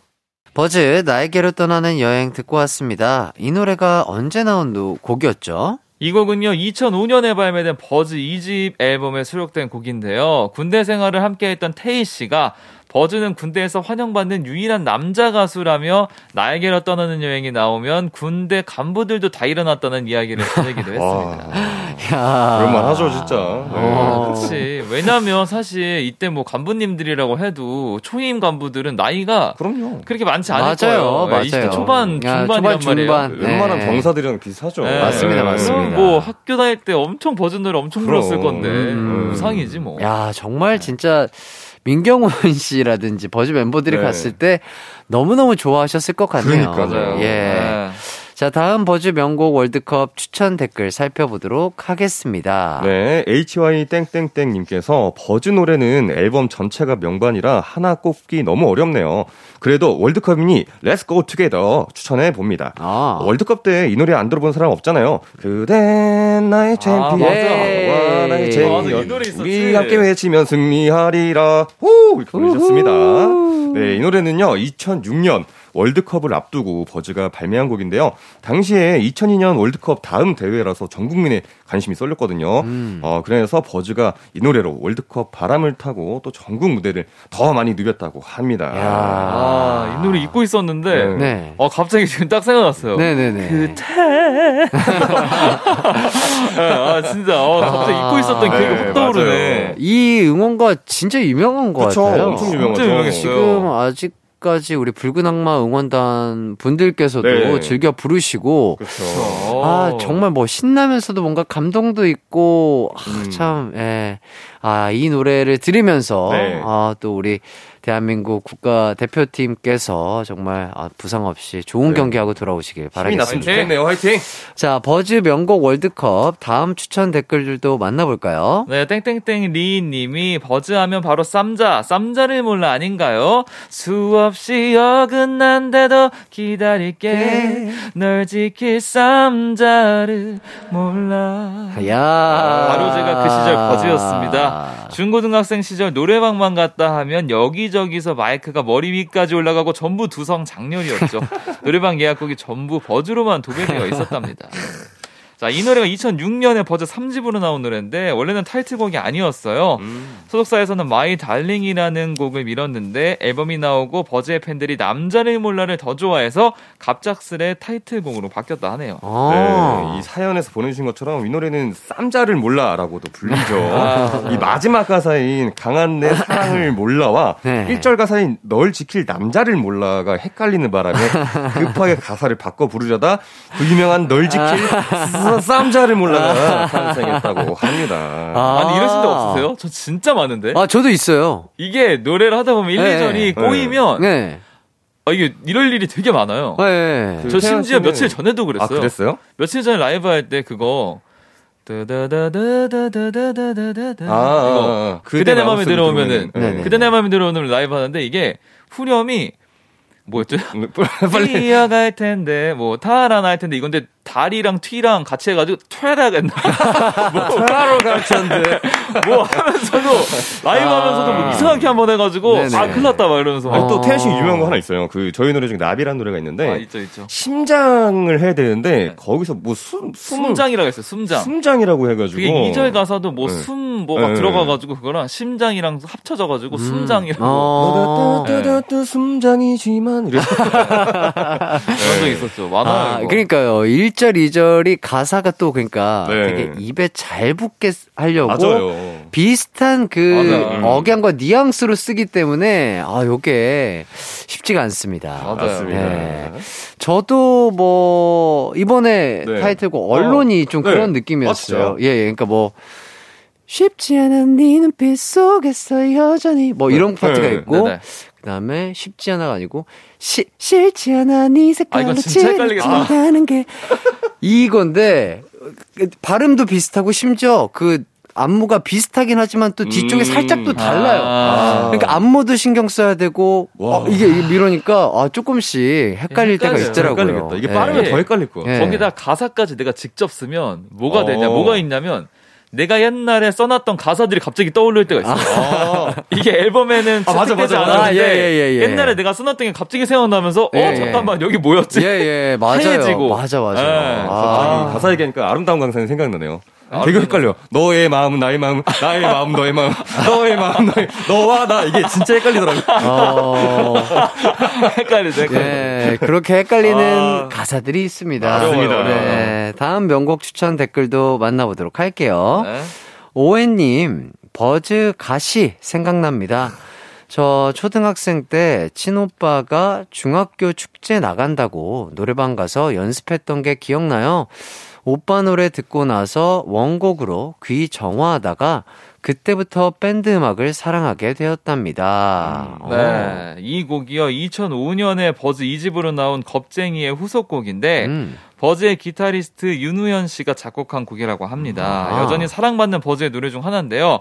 버즈 나에게로 떠나는 여행 듣고 왔습니다. 이 노래가 언제 나온 노- 곡이었죠? 이 곡은요, 2005년에 발매된 버즈 2집 앨범에 수록된 곡인데요. 군대 생활을 함께 했던 테이 씨가 버즈는 군대에서 환영받는 유일한 남자 가수라며 나에게로 떠나는 여행이 나오면 군대 간부들도 다 일어났다는 이야기를 전하기도 (laughs) 했습니다. 야. 그럴만 하죠, 진짜. 어. 그렇지. 왜냐면 사실 이때 뭐 간부님들이라고 해도 초임 간부들은 나이가 그럼요. 그렇게 많지 않을 맞아요, 거예요. 맞아요. 20대 초반, 야, 중반이란 초반, 말이에요. 중반. 웬만한 네. 병사들이랑 비슷하죠. 네. 맞습니다, 맞습니다. 그럼 뭐 학교 다닐 때 엄청 버즈 노래 엄청 그럼. 불렀을 건데 음. 우상이지 뭐. 야, 정말 진짜 민경훈 (laughs) 씨라든지 버즈 멤버들이 네. 갔을 때 너무너무 좋아하셨을 것 같네요. 그러니까요. 예. 네. 자, 다음 버즈 명곡 월드컵 추천 댓글 살펴보도록 하겠습니다. 네, HY 땡땡땡님께서 버즈 노래는 앨범 전체가 명반이라 하나 꼽기 너무 어렵네요. 그래도 월드컵이니 Let's Go Together 추천해 봅니다. 아. 월드컵 때 이 노래 안 들어본 사람 없잖아요. 그댄 나의 챔피언, 맞아. 와 나의 예. 챔피언. 우리 함께 외치면 승리하리라. 호 이렇게 부르셨습니다. 네, 이 노래는요 2006년 월드컵을 앞두고 버즈가 발매한 곡인데요. 당시에 2002년 월드컵 다음 대회라서 전 국민의 관심이 쏠렸거든요. 음. 어, 그래서 버즈가 이 노래로 월드컵 바람을 타고 또 전국 무대를 더 많이 누볐다고 합니다. 야. 아, 이 노래 잊고 있었는데. 네. 네. 어, 갑자기 지금 딱 생각났어요. 네네네. 아, 진짜. 어, 갑자기 잊고 있었던 아, 기억이 네, 확 떠오르네. 맞아요. 이 응원가 진짜 유명한 것 그쵸, 같아요. 엄청 유명하죠. 유명했어요. 지금 아직 까지 우리 붉은 악마 응원단 분들께서도 네. 즐겨 부르시고 그렇죠. 아 정말 뭐 신나면서도 뭔가 감동도 있고 아, 음. 참 예. 아, 이 노래를 들으면서 네. 아, 또 우리 대한민국 국가 대표팀께서 정말 아, 부상 없이 좋은 네. 경기하고 돌아오시길 힘이 났으면 바라겠습니다. 좋겠네요. 화이팅! 자, 버즈 명곡 월드컵 다음 추천 댓글들도 만나볼까요? 네, 땡땡땡 리님이 버즈하면 바로 쌈자, 쌈자를 몰라 아닌가요? 수없이 어긋난데도 기다릴게 널 지킬 쌈자를 몰라. 야 바로 제가 그 시절 버즈였습니다. 중고등학생 시절 노래방만 갔다 하면 여기 저기서 마이크가 머리 위까지 올라가고 전부 두성 장렬이었죠. (laughs) 노래방 예약곡이 전부 버즈로만 도배되어 있었답니다. 자, 이 노래가 2006년에 버즈 3집으로 나온 노래인데 원래는 타이틀곡이 아니었어요. 소속사에서는 My Darling이라는 곡을 밀었는데 앨범이 나오고 버즈의 팬들이 남자를 몰라를 더 좋아해서 갑작스레 타이틀곡으로 바뀌었다 하네요. 아. 네, 이 사연에서 보내주신 것처럼 이 노래는 쌈자를 몰라라고도 불리죠. 아. 이 마지막 가사인 강한 내 사랑을 몰라와 (laughs) 네. 1절 가사인 널 지킬 남자를 몰라가 헷갈리는 바람에 급하게 가사를 바꿔 부르려다 그 유명한 널 지킬 (laughs) 쌈- 쌈자를 몰라가 탄생했다고 합니다. 아. 아니 이러신 적 없으세요? 저 진짜 많은데. 아, 저도 있어요. 이게 노래를 하다 보면 1, 네. 2절이 꼬이면 네. 아, 이게 이럴 일이 되게 많아요. 네. 그저 태현 심지어 씨는- 며칠 전에도 그랬어요. 아, 그랬어요? 며칠 전에 라이브 할 때 그거 드다다다다다다다다다 아, 아, 아. 그대 내 마음에 들어오면은 들어오면은. 네네. 그대 내 마음에 들어오는 라이브 하는데 이게 후렴이 뭐였죠? (laughs) 빨리. (laughs) 뛰어갈 텐데 뭐 타라나 할 텐데 이건데 다리랑 튀랑 같이 해가지고 했나? 하러 갈 텐데. 뭐 하면서도 라이브 하면서도 뭐 이상하게 한번 해가지고 네네. 아 큰일 났다 막 이러면서 아니, 또 어. 태연 씨 유명한 거 하나 있어요. 그 저희 노래 중에 나비라는 노래가 있는데 아 있죠 있죠 심장을 해야 되는데 네. 거기서 뭐 숨, 숨을 숨장이라고 했어요 숨장 숨장이라고 해가지고 그게 2절 가사도 뭐 네. 숨 뭐가 네. 들어가가지고 그거랑 심장이랑 합쳐져가지고 숨장이라고 어. 따따따따 숨장이지만 이래. (laughs) 그런 적 있었죠 많아요 아. 그러니까요. 1절, 2절이 가사가 또 그러니까 네. 되게 입에 잘 붙게 하려고 맞아요. 비슷한 그 맞아요. 억양과 뉘앙스로 쓰기 때문에 아, 요게 쉽지가 않습니다. 맞아요. 맞습니다. 네. 저도 뭐 이번에 네. 타이틀곡 언론이 어. 좀 네. 그런 느낌이었어요. 아, 예, 예. 그러니까 뭐 쉽지 않은 네 눈빛 속에서 여전히 뭐 이런 파트가 네. 있고 네네. 그 다음에 쉽지 않아가 아니고 시, 싫지 않아 네 아, 색깔로 헷갈리겠다. 칠한다는 게 이건데 그 발음도 비슷하고 심지어 그 안무가 비슷하긴 하지만 또 뒤쪽에 음. 살짝 또 달라요. 아. 그러니까 안무도 신경 써야 되고 와. 어, 이게 이러니까 아, 조금씩 헷갈릴 때가 헷갈려요. 있더라고요. 헷갈리겠다. 이게 예. 빠르면 예. 더 헷갈릴 거야. 예. 거기다 가사까지 내가 직접 쓰면 뭐가 되냐 어. 뭐가 있냐면 내가 옛날에 써놨던 가사들이 갑자기 떠오를 때가 있어요. 아. 이게 앨범에는 아, 맞아, 맞아, 맞아. 않았는데 아, 예, 예, 예, 예. 옛날에 내가 써놨던 게 갑자기 생각나면서 예, 어 예. 잠깐만 여기 뭐였지? 예, 예, 맞아요. (laughs) 하얘지고. 맞아, 맞아. 예. 아. 가사 얘기하니까 아름다운 강산이 생각나네요. 되게 헷갈려. 너의 마음은 나의 마음, 나의 마음 너의 마음, 너의 마음 너의 너와 나 이게 진짜 헷갈리더라고. 요 어, (laughs) 헷갈리네. 예, 그렇게 헷갈리는 아. 가사들이 있습니다. 맞습니다. 네, 다음 명곡 추천 댓글도 만나보도록 할게요. 네. 오해님, 버즈 가시 생각납니다. 저 초등학생 때 친오빠가 중학교 축제 나간다고 노래방 가서 연습했던 게 기억나요. 오빠 노래 듣고 나서 원곡으로 귀 정화하다가 그때부터 밴드 음악을 사랑하게 되었답니다. 어. 네. 이 곡이요. 2005년에 버즈 2집으로 나온 겁쟁이의 후속곡인데 음. 버즈의 기타리스트 윤우현 씨가 작곡한 곡이라고 합니다. 아. 여전히 사랑받는 버즈의 노래 중 하나인데요.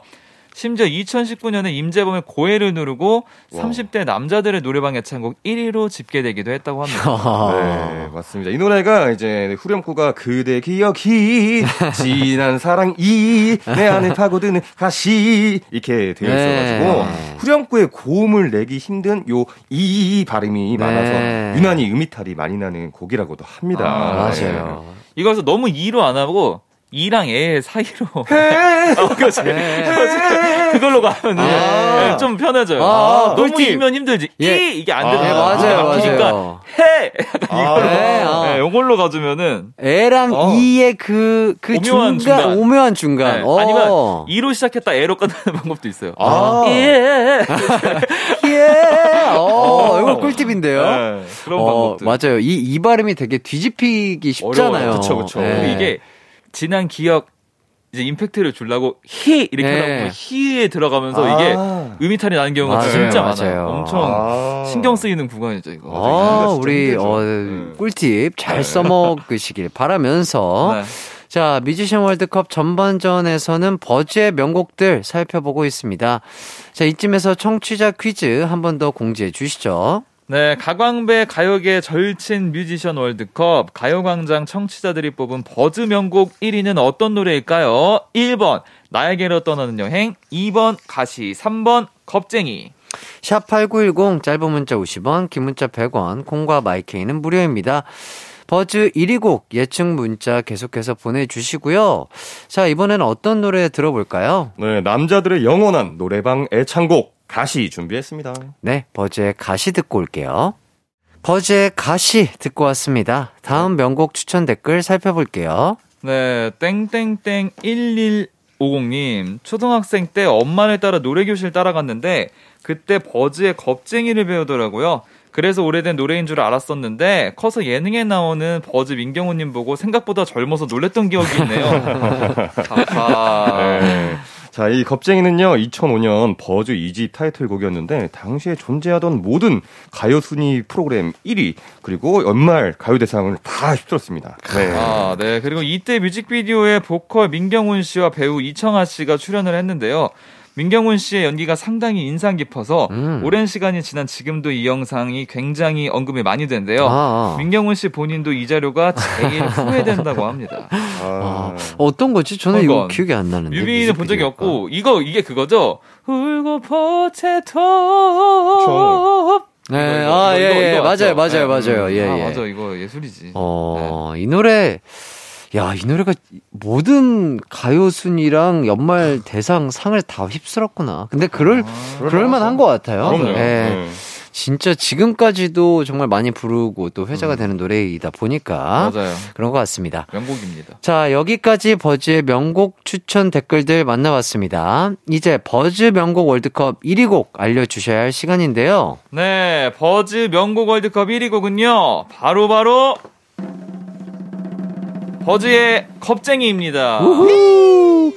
심지어 2019년에 임재범의 고해를 누르고 30대 남자들의 노래방 애창곡 1위로 집계되기도 했다고 합니다. (laughs) 네, 맞습니다. 이 노래가 이제 후렴구가 그대 기억이 (laughs) 진한 사랑이 내 안에 파고드는 가시 이렇게 되어 있어가지고 네. 후렴구에 고음을 내기 힘든 요 이 발음이 많아서 네. 유난히 음이탈이 많이 나는 곡이라고도 합니다. 아, 맞아요. 이거서 너무 이로 안 하고 이랑 애 사이로 (laughs) 어, 그렇지. 그렇지. 그걸로 가면은 아. 네, 좀 편해져요. 아, 너무 꿀팁. 이면 힘들지. 예. 이 이게 안 아, 되잖아요. 네, 맞아요, 막히니까 맞아요. 해 이걸로 네, 어. 네, 이걸로 가주면은 애랑 어. 이의 그, 그 오묘한 중간, 중간. 오묘한 중간. 네, 어. 아니면 이로 시작했다 애로 끝나는 방법도 있어요. 아. 예. 예. 어, 이거 꿀팁인데요. 네, 그런 어, 방법들. 맞아요. 이, 이 발음이 되게 뒤집히기 쉽잖아요. 네. 그리고 이게 지난 기억 이제 임팩트를 주려고 히 이렇게 네. 하다 히에 들어가면서 아. 이게 음이탈이 나는 경우가 맞아요, 진짜 맞아요. 많아요. 엄청 아. 신경 쓰이는 구간이죠 이거. 어, 진짜 우리, 힘들죠. 어, 네. 꿀팁 잘 써먹으시길 바라면서. 네. 자, 뮤지션 월드컵 전반전에서는 버즈의 명곡들 살펴보고 있습니다. 자, 이쯤에서 청취자 퀴즈 한 번 더 공지해 주시죠. 네, 가광배 가요계 절친 뮤지션 월드컵 가요광장 청취자들이 뽑은 버즈 명곡 1위는 어떤 노래일까요? 1번 나에게로 떠나는 여행, 2번 가시, 3번 겁쟁이. 샵8910 짧은 문자 50원, 긴 문자 100원, 콩과 마이케이는 무료입니다. 버즈 1위 곡 예측 문자 계속해서 보내주시고요. 자, 이번에는 어떤 노래 들어볼까요? 네, 남자들의 영원한 노래방 애창곡 가시 준비했습니다. 네, 버즈의 가시 듣고 올게요. 버즈의 가시 듣고 왔습니다. 다음 명곡 추천 댓글 살펴볼게요. 네, 땡땡땡 1150님. 초등학생 때 엄마를 따라 노래교실 따라갔는데 그때 버즈의 겁쟁이를 배우더라고요. 그래서 오래된 노래인 줄 알았었는데 커서 예능에 나오는 버즈 민경훈님 보고 생각보다 젊어서 놀랬던 기억이 있네요. (laughs) 아하. 네. 자, 이 겁쟁이는요, 2005년 버즈 2집 타이틀곡이었는데, 당시에 존재하던 모든 가요 순위 프로그램 1위, 그리고 연말 가요대상을 다 휩쓸었습니다. 네. 아, 네. 그리고 이때 뮤직비디오에 보컬 민경훈 씨와 배우 이청아 씨가 출연을 했는데요. 민경훈 씨의 연기가 상당히 인상 깊어서 음. 오랜 시간이 지난 지금도 이 영상이 굉장히 언급이 많이 된대요. 아. 민경훈 씨 본인도 이 자료가 제일 (laughs) 후회된다고 합니다. 아, 어떤 거지? 저는 이거. 기억이 안 나는데. 뮤비는 본 적이. 없고 이거 이게 그거죠. 울고 포테토. 네, 이거, 아, 이거, 예, 이거, 예, 이거 맞아요? 맞아요, 네. 맞아요. 예, 아, 예. 맞아. 이거 예술이지. 어, 이 노래, 야, 이 노래가 모든 가요순위랑 연말 대상 상을 다 휩쓸었구나. 근데 그럴, 그럴만한 것 같아요. 그럼요. 예. 네. 진짜 지금까지도 정말 많이 부르고 또 회자가 되는 노래이다 보니까 음. 맞아요. 그런 것 같습니다. 명곡입니다. 자, 여기까지 버즈의 명곡 추천 댓글들 만나봤습니다. 이제 버즈 명곡 월드컵 1위 곡 알려주셔야 할 시간인데요. 네, 버즈 명곡 월드컵 1위 곡은요. 바로 바로 버즈의 겁쟁이입니다. 우후!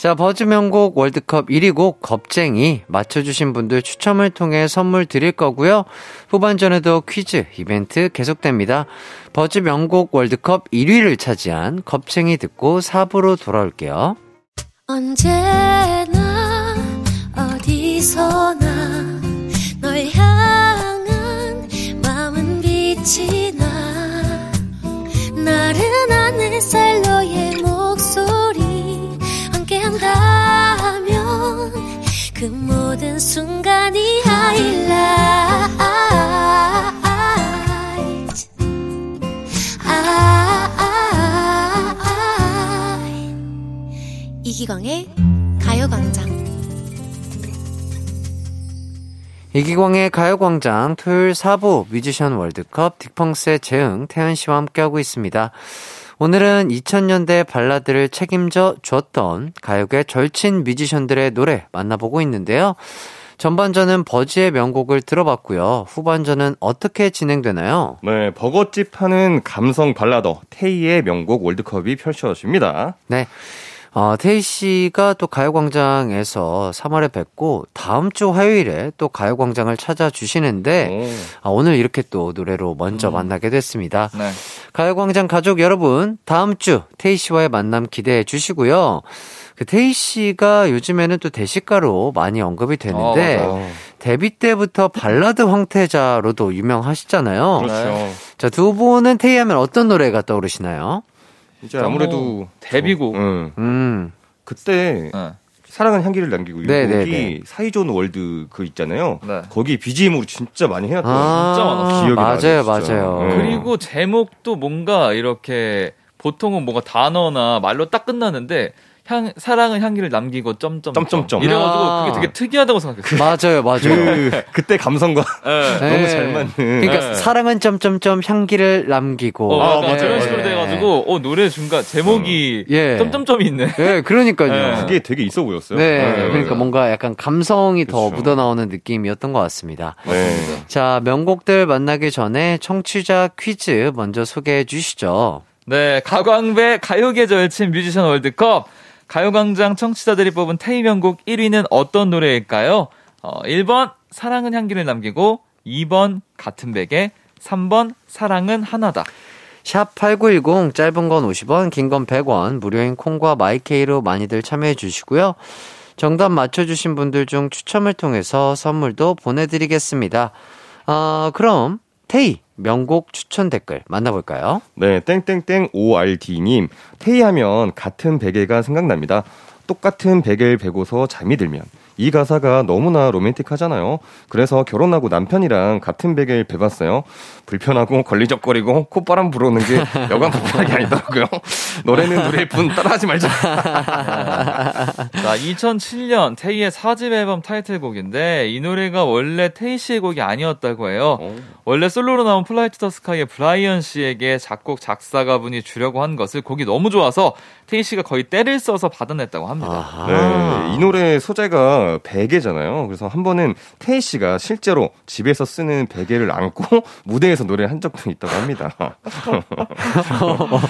자, 버즈 명곡 월드컵 1위 곡 겁쟁이 맞춰주신 분들 추첨을 통해 선물 드릴 거고요. 후반전에도 퀴즈 이벤트 계속됩니다. 버즈 명곡 월드컵 1위를 차지한 겁쟁이 듣고 4부로 돌아올게요. 언제나 어디서나 널 향한 마음은 빛이 햇살 너의 목소리 함께한다면 그 모든 순간이 하이라이트 아, 이기광의 가요광장. 이기광의 가요광장 토요일 4부 뮤지션 월드컵 딕펑스의 재흥, 태연 씨와 함께하고 있습니다. 오늘은 2000년대 발라드를 책임져 주었던 가요계 절친 뮤지션들의 노래 만나보고 있는데요. 전반전은 버즈의 명곡을 들어봤고요. 후반전은 어떻게 진행되나요? 네, 버거집 하는 감성 발라더, 테이의 명곡 월드컵이 펼쳐집니다. 네. 어, 태희 씨가 또 가요광장에서 3월에 뵙고 다음 주 화요일에 또 가요광장을 찾아주시는데 아, 오늘 이렇게 또 노래로 먼저 만나게 됐습니다. 네. 가요광장 가족 여러분, 다음 주 태희 씨와의 만남 기대해 주시고요. 그 태희 씨가 요즘에는 또 대식가로 많이 언급이 되는데 어, 맞아요. 데뷔 때부터 발라드 황태자로도 유명하시잖아요. 그렇죠. 자, 두 분은 태희 하면 어떤 노래가 떠오르시나요? 이제 아무래도 뭐 데뷔곡. 응. 음. 그때 네. 사랑은 향기를 남기고 네, 네, 여기 네. 사이존 월드 그 있잖아요. 네. 거기 BGM으로 진짜 많이 해놨던 진짜 많았어요. 기억이 맞아요, 나요, 진짜. 맞아요. 네. 그리고 제목도 뭔가 이렇게 보통은 뭔가 단어나 말로 딱 끝나는데 향 사랑은 향기를 남기고 점점 점점점. 이래가지고 아. 그게 되게 특이하다고 생각했어요. 맞아요, 맞아요. 그 그때 감성과 (laughs) 네. 네. (laughs) 너무 잘 맞는. 그러니까 네. 사랑은 점점점 향기를 남기고. 어, 아, 맞아요. 그런 식으로 네. 돼가지고 어 노래 중간 제목이 예. 점점점이 있네. 네, 그러니까요. 네. 그게 되게 있어 보였어요. 네, 그러니까 맞아요. 뭔가 약간 감성이 더 그렇죠. 묻어나오는 느낌이었던 것 같습니다. 네. 자, 명곡들 만나기 전에 청취자 퀴즈 먼저 소개해 주시죠. 네, 가광배 가요계 절친 뮤지션 월드컵 가요광장 청취자들이 뽑은 테이 명곡 1위는 어떤 노래일까요? 어, 1번 사랑은 향기를 남기고 2번 같은 베개 3번 사랑은 하나다. 샵8910 짧은 건 50원, 긴 건 100원, 무료인 콩과 마이케이로 많이들 참여해 주시고요. 정답 맞춰주신 분들 중 추첨을 통해서 선물도 보내드리겠습니다. 아, 그럼 테이 명곡 추천 댓글 만나볼까요? 네, 땡땡땡 ORD님. 테이하면 같은 베개가 생각납니다. 똑같은 베개를 베고서 잠이 들면. 이 가사가 너무나 로맨틱하잖아요. 그래서 결혼하고 남편이랑 같은 베개를 베봤어요. 불편하고 걸리적거리고 콧바람 불어오는 게 (laughs) 여간 불편하게 아니더라고요. 노래는 노래일 뿐 따라하지 말자. (laughs) 자, 2007년 테이의 4집 앨범 타이틀곡인데 이 노래가 원래 테이 씨의 곡이 아니었다고 해요. 원래 솔로로 나온 Fly to the Sky의 브라이언 씨에게 작곡 작사가분이 주려고 한 것을 곡이 너무 좋아서 테이 씨가 거의 때를 써서 받아냈다고 합니다. 네, 이 노래 소재가 베개잖아요. 그래서 한 번은 태희 씨가 실제로 집에서 쓰는 베개를 안고 (laughs) 무대에서 노래를 한 적도 있다고 합니다. (laughs)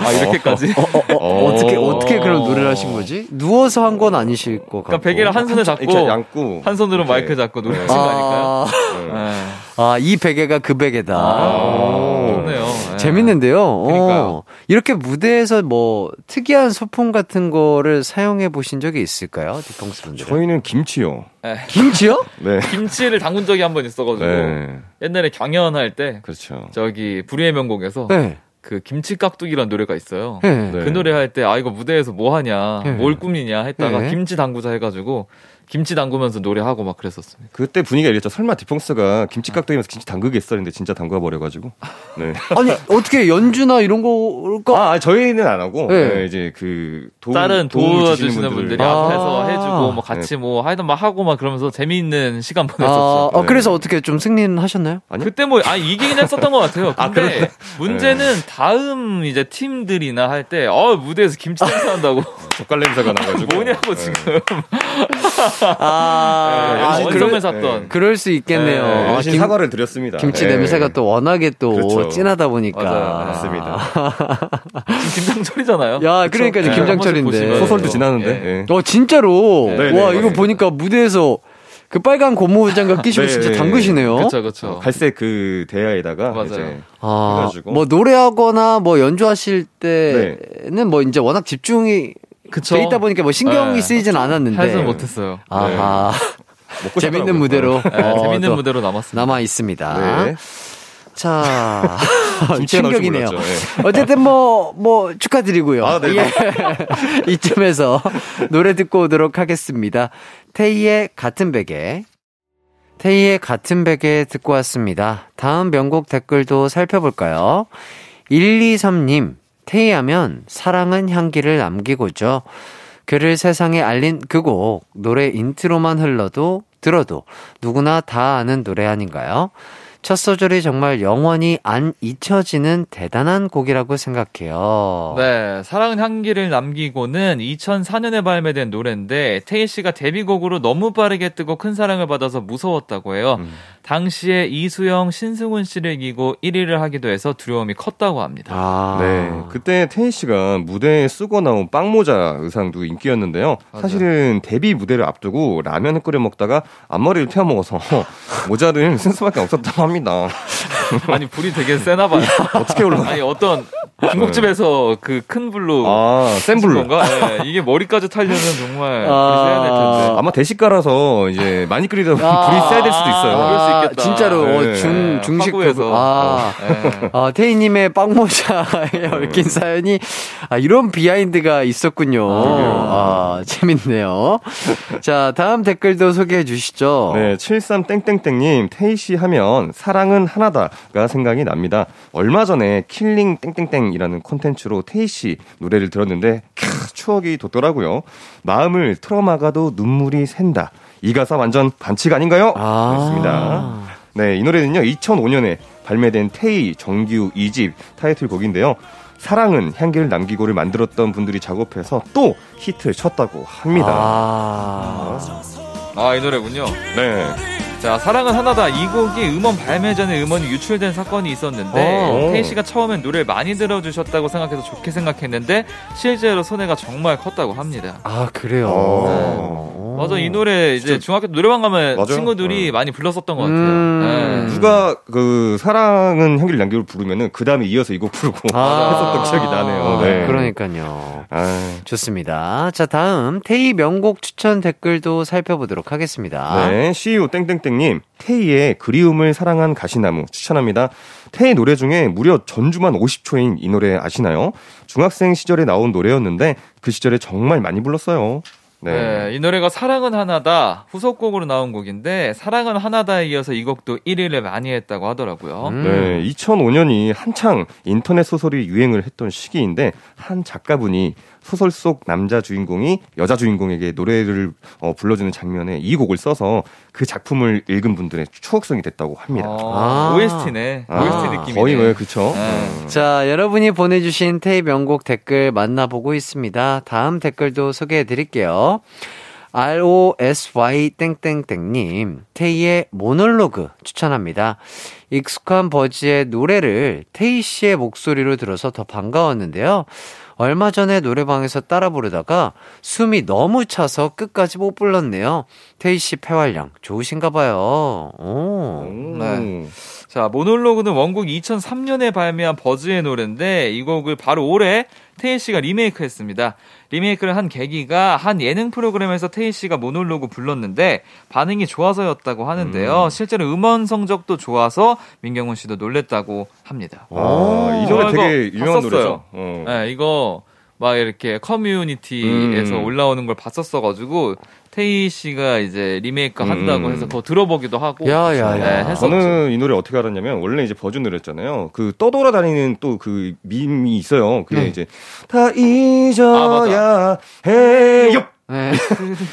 아, 이렇게까지? 어, 떻게 어. 어떻게 그런 노래를 하신 거지? 누워서 한 건 아니실 것 같고. 그러니까 베개를 한 손에 잡고 안고 한 손으로 이렇게. 마이크 잡고 노래하신 거 아닐까요? 아, 네. 아, 이 베개가 그 베개다. 오. 좋네요. 네. 재밌는데요. 어, 그러니까요. 이렇게 무대에서 뭐 특이한 소품 같은 거를 사용해 보신 적이 있을까요? 딕펑스 분들. 저희는 김치요. 네. 김치요? (laughs) 네. 김치를 담근 적이 한 번 있어가지고 네. 옛날에 경연할 때 그렇죠. 저기 불후의 명곡에서 네. 그 김치 깍두기라는 노래가 있어요. 네. 네. 그 노래 할 때 아 이거 무대에서 뭐 하냐, 네. 뭘 꾸미냐 했다가 네. 김치 담그자 해가지고 김치 담그면서 노래하고 막 그랬었습니다. 그때 분위기가 이랬죠. 설마 딕펑스가 김치 깍두기면서 김치 담그겠어 했는데 진짜 담가 버려가지고. 네. (laughs) 아니 어떻게 연주나 이런 거가 아, 아니, 저희는 안 하고 네. 네, 이제 그 도, 다른 도움을 도와주시는 분들. 분들이 아. 앞에서 해주고 뭐 같이 뭐 하여튼 막 하고 막 그러면서 재미있는 시간 보냈었죠. 아, 어, 네. 그래서 어떻게 좀 승리는 하셨나요? 아니요? 그때 뭐, 아, 이기긴 했었던 것 같아요. 아, 근데. 문제는 다음 이제 팀들이나 할 때, 어, 무대에서 김치 냄새 난다고. (laughs) 젓갈 냄새가 나가지고. (laughs) 뭐냐고, 네. 지금. 아, 네, 아, 그럴, 샀던. 그럴 수 있겠네요. 네, 아, 열심히 김, 사과를 드렸습니다. 김치 네. 냄새가 또 워낙에 또 그렇죠. 진하다 보니까. 맞아요. 맞습니다. 지금 김장철이잖아요. 야, 그러니까 이제 네, 김장철인데. 소설도 예. 지나는데. 예. 어, 진짜로. 네, 와, 네, 이거. 보니까 무대에서 그 빨간 고무 장갑 끼시고 네, 진짜 네. 담그시네요. 그쵸, 그쵸. 갈색 그 대야에다가 맞아요. 이제 아, 해가지고. 뭐 노래하거나 뭐 연주하실 때는 뭐 이제 워낙 집중이 그쵸. 돼 있다 보니까 뭐 신경이 네. 쓰이진 않았는데. 해서 못했어요. 아하. 먹고 재밌는. 무대로 네, 어, 재밌는 또 무대로 남았습니다. 남아 있습니다. 네. 자, (laughs) 충격이네요. 네. 어쨌든 뭐, 뭐, 축하드리고요. 아, 네. 예. (laughs) 이쯤에서 노래 듣고 오도록 하겠습니다. 테이의 같은 베개. 테이의 같은 베개 듣고 왔습니다. 다음 명곡 댓글도 살펴볼까요? 123님, 테이 하면 사랑은 향기를 남기고죠. 그를 세상에 알린 그 곡, 노래 인트로만 흘러도, 들어도 누구나 다 아는 노래 아닌가요? 첫 소절이 정말 영원히 안 잊혀지는 대단한 곡이라고 생각해요. 네, 사랑은 향기를 남기고는 2004년에 발매된 노래인데 테이 씨가 데뷔곡으로 너무 빠르게 뜨고 큰 사랑을 받아서 무서웠다고 해요. 음. 당시에 이수영, 신승훈 씨를 이기고 1위를 하기도 해서 두려움이 컸다고 합니다. 아. 네, 그때 태희 씨가 무대에 쓰고 나온 빵모자 의상도 인기였는데요. 맞아요. 사실은 데뷔 무대를 앞두고 라면을 끓여 먹다가 앞머리를 태워 먹어서 (laughs) 모자를 쓴 수밖에 없었다고 합니다. (laughs) 아니 불이 되게 세나 봐요. (laughs) 어떻게 올라? 아니 어떤 중국집에서 그 큰 불로 아, 센친 불로. 건가? 네, 이게 머리까지 타려면 정말 불이 아. 세야 될 텐데. 아마 대식가라서 이제 많이 끓이다 보면 아. (laughs) 불이 세야 될 수도 있어요. 아, 그럴 수 있겠다. 진짜로 어, 네. 중 중식 화구에서. 그- 아. 네. 어, 태희님의 빵모자에 얽힌 사연이 아, 이런 비하인드가 있었군요. 아, 재밌네요. 자, 다음 댓글도 소개해 주시죠. 네, 73땡땡땡님, 태희 씨 하면 사랑은 하나다가 생각이 납니다. 얼마 전에 킬링 땡땡땡이라는 콘텐츠로 태희 씨 노래를 들었는데, 캬, 추억이 돋더라고요. 마음을 틀어막아도 눈물이 샌다. 이 가사 완전 반칙 아닌가요? 아. 그렇습니다. 네, 이 노래는요, 2005년에 발매된 태희 정규 2집 타이틀곡인데요. 사랑은 향기를 남기고를 만들었던 분들이 작업해서 또 히트를 쳤다고 합니다. 아. 아, 이 노래군요. 네. 자, 사랑은 하나다. 이 곡이 음원 발매 전에 음원이 유출된 사건이 있었는데, 어. 태희 씨가 처음엔 노래를 많이 들어주셨다고 생각해서 좋게 생각했는데, 실제로 손해가 정말 컸다고 합니다. 아, 그래요. 어. 맞아, 이 노래 이제 중학교 노래방 가면 맞아요. 친구들이 어. 많이 불렀었던 것 같아요. 음. 네. 누가 그 사랑은 향기를 남기고 부르면은 그 다음에 이어서 이 곡 부르고 했었던 기억이 나네요. 네. 그러니까요. 아, 좋습니다. 자, 다음 테이 명곡 추천 댓글도 살펴보도록 하겠습니다. 네, CEO 땡땡땡 님 태희의 그리움을 사랑한 가시나무 추천합니다. 태희 노래 중에 무려 전주만 50초인 이 노래 아시나요? 중학생 시절에 나온 노래였는데 그 시절에 정말 많이 불렀어요. 네. 네. 이 노래가 사랑은 하나다 후속곡으로 나온 곡인데 사랑은 하나다에 이어서 이 곡도 1위를 많이 했다고 하더라고요. 음. 네, 2005년이 한창 인터넷 소설이 유행을 했던 시기인데 한 작가분이 소설 속 남자 주인공이 여자 주인공에게 노래를 어, 불러주는 장면에 이 곡을 써서 그 작품을 읽은 분들의 추억성이 됐다고 합니다. 아, 아. OST네. 아, OST 느낌이네. 거의 뭐 그쵸? 네. 자, 여러분이 보내주신 테이 명곡 댓글 만나보고 있습니다. 다음 댓글도 소개해 드릴게요. ROSY 땡땡땡님, 테이의 모놀로그 추천합니다. 익숙한 버즈의 노래를 테이 씨의 목소리로 들어서 더 반가웠는데요. 얼마 전에 노래방에서 따라 부르다가 숨이 너무 차서 끝까지 못 불렀네요. 테이 씨 폐활량 좋으신가 봐요. 오. 네. 자, 모놀로그는 원곡 2003년에 발매한 버즈의 노래인데 이 곡을 바로 올해 태희 씨가 리메이크 했습니다. 리메이크를 한 계기가 한 예능 프로그램에서 태희 씨가 모놀로그 불렀는데 반응이 좋아서였다고 하는데요. 실제로 음원 성적도 좋아서 민경훈 씨도 놀랬다고 합니다. 아, 이저 노래 되게 유명한. 노래죠. 어. 네, 이거 막 이렇게 커뮤니티에서 음. 올라오는 걸 봤었어가지고 태희 씨가 이제 리메이크 한다고 음. 해서 더 들어보기도 하고 야, 야, 야. 네. 저는 이 노래 어떻게 알았냐면 원래 이제 버전 노래였잖아요. 그 떠돌아다니는 또 그 밈이 있어요. 그게 네. 이제 다 잊어야 해요. 네.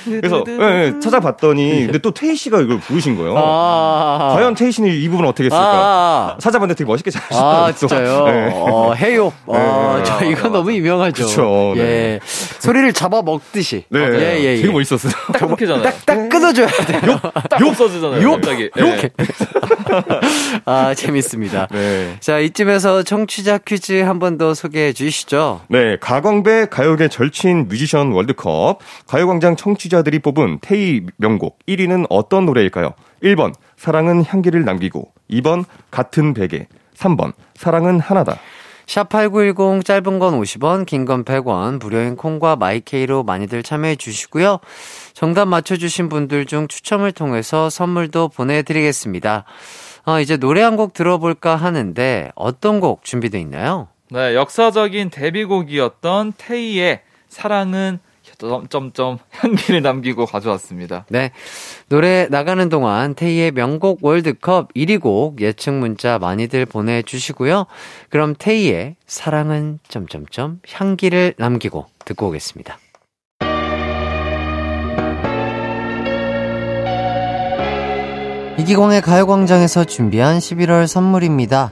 그래서 예, 예, 찾아봤더니 근데 또 태희 씨가 이걸 부르신 거예요. 아. 과연 태희 씨는 이 부분 어떻게 했을까? 아. 찾아봤는데 되게 멋있게 잘하셨더라고요. 아, 진짜요? 네. 어, 해요. 어, 네. 저 이거 너무 유명하죠. 그쵸, 네. 예. 소리를 잡아 먹듯이. 네, 예, 예, 예. 되게 멋있었어요. 딱 끊기잖아요. 딱, 딱 끊어줘야 돼요. 딱 없어지잖아요. 요, 갑자기. 이렇게. (laughs) 아, 재밌습니다. 네. 자, 이쯤에서 청취자 퀴즈 한 번 더 소개해 주시죠. 네, 가광배 가요계 절친 뮤지션 월드컵 가요광장 청취자들이 뽑은 테이 명곡 1위는 어떤 노래일까요? 1번 사랑은 향기를 남기고 2번 같은 베개 3번 사랑은 하나다 샵8910 짧은 건 50원, 긴 건 100원, 무료인 콩과 마이케이로 많이들 참여해 주시고요. 정답 맞춰주신 분들 중 추첨을 통해서 선물도 보내드리겠습니다. 아, 이제 노래 한 곡 들어볼까 하는데 어떤 곡 준비되어 있나요? 네, 역사적인 데뷔곡이었던 태희의 사랑은 점점점 향기를 남기고 가져왔습니다. 네. 노래 나가는 동안 테이의 명곡 월드컵 1위 곡 예측 문자 많이들 보내주시고요. 그럼 테이의 사랑은 점점점 향기를 남기고 듣고 오겠습니다. 이기광의 가요광장에서 준비한 11월 선물입니다.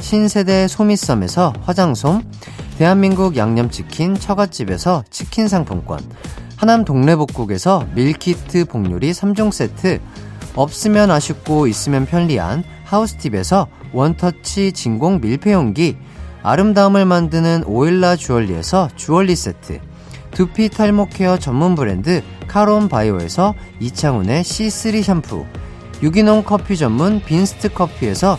신세대 소미썸에서 화장솜, 대한민국 양념치킨 처갓집에서 치킨 상품권, 하남 동래복국에서 밀키트 복요리 3종 세트, 없으면 아쉽고 있으면 편리한 하우스팁에서 원터치 진공 밀폐용기, 아름다움을 만드는 오일라 주얼리에서 주얼리 세트, 두피 탈모 케어 전문 브랜드 카론 바이오에서 이창훈의 C3 샴푸, 유기농 커피 전문 빈스트 커피에서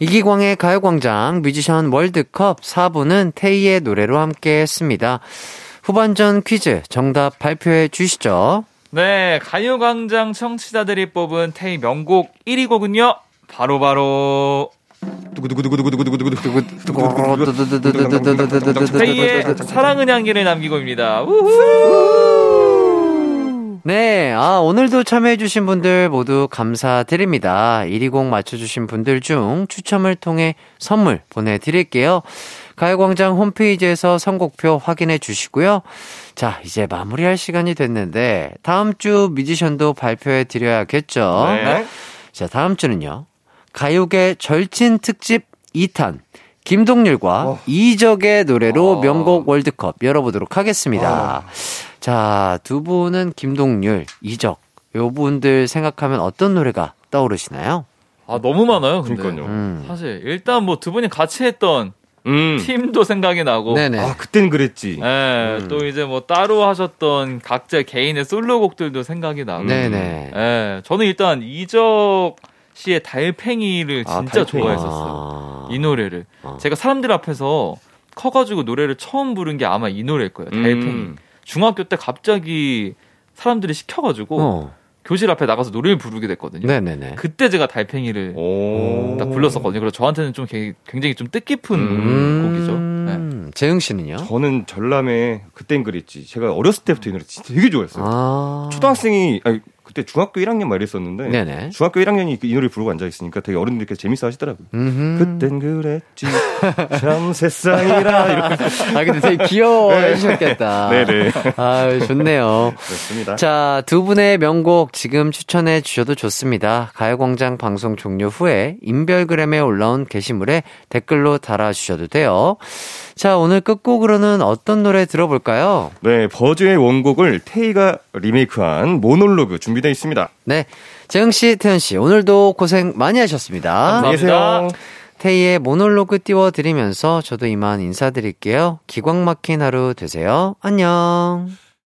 이기광의 가요광장 뮤지션 월드컵 4부는 테이의 노래로 함께 했습니다. 후반전 퀴즈 정답 발표해 주시죠. 네, 가요광장 청취자들이 뽑은 테이 명곡 1위 곡은요. 바로바로 테이의 사랑은 향기를 남기고입니다. 우후! 네, 아, 오늘도 참여해주신 분들 모두 감사드립니다. 1위 곡 맞춰주신 분들 중 추첨을 통해 선물 보내드릴게요. 가요광장 홈페이지에서 선곡표 확인해 주시고요. 자, 이제 마무리할 시간이 됐는데, 다음 주 뮤지션도 발표해 드려야겠죠. 네. 자, 다음 주는요. 가요계 절친 특집 2탄. 김동률과 어. 이적의 노래로 어. 명곡 월드컵 열어보도록 하겠습니다. 자, 두 분은 김동률, 이적. 요 분들 생각하면 어떤 노래가 떠오르시나요? 아, 너무 많아요, 근데. 그러니까요. 음. 사실, 일단 뭐 두 분이 같이 했던 음. 팀도 생각이 나고. 네네. 아, 그땐 그랬지. 예, 음. 또 이제 뭐 따로 하셨던 각자 개인의 솔로곡들도 생각이 나고. 네네. 예, 저는 일단 이적 씨의 달팽이를 아, 진짜 달팽이. 좋아했었어요. 아. 이 노래를. 어. 제가 사람들 앞에서 커가지고 노래를 처음 부른 게 아마 이 노래일 거예요. 달팽이. 음. 중학교 때 갑자기 사람들이 시켜가지고 어. 교실 앞에 나가서 노래를 부르게 됐거든요. 네네네. 그때 제가 달팽이를 오. 딱 불렀었거든요. 그래서 저한테는 좀 개- 굉장히 좀 뜻깊은 음. 곡이죠. 네. 재흥 씨는요? 저는 전람회 그땐 그랬지. 제가 어렸을 때부터 이 노래 진짜 되게 좋아했어요. 아. 초등학생이 아니 그때 중학교 1학년 말 이랬었는데 네네. 중학교 1학년이 이 노래 부르고 앉아 있으니까 되게 어른들께서 재밌어 하시더라고요. 음흠. 그땐 그랬지 참 (laughs) 세상이라 이렇게 아, 근데 되게 귀여워해 주셨겠다. (laughs) 네네. 아, 좋네요. 그렇습니다. 자, 두 분의 명곡 지금 추천해 주셔도 좋습니다. 가요광장 방송 종료 후에 인별그램에 올라온 게시물에 댓글로 달아주셔도 돼요. 자, 오늘 끝곡으로는 어떤 노래 들어볼까요? 네, 버즈의 원곡을 테이가 리메이크한 모놀로그 준비 되어 있습니다. 네. 재흥 씨, 태연 씨, 오늘도 고생 많이 하셨습니다. 감사합니다. 테이의 모놀로그 띄워드리면서 저도 이만 인사드릴게요. 기광 막힌 하루 되세요. 안녕.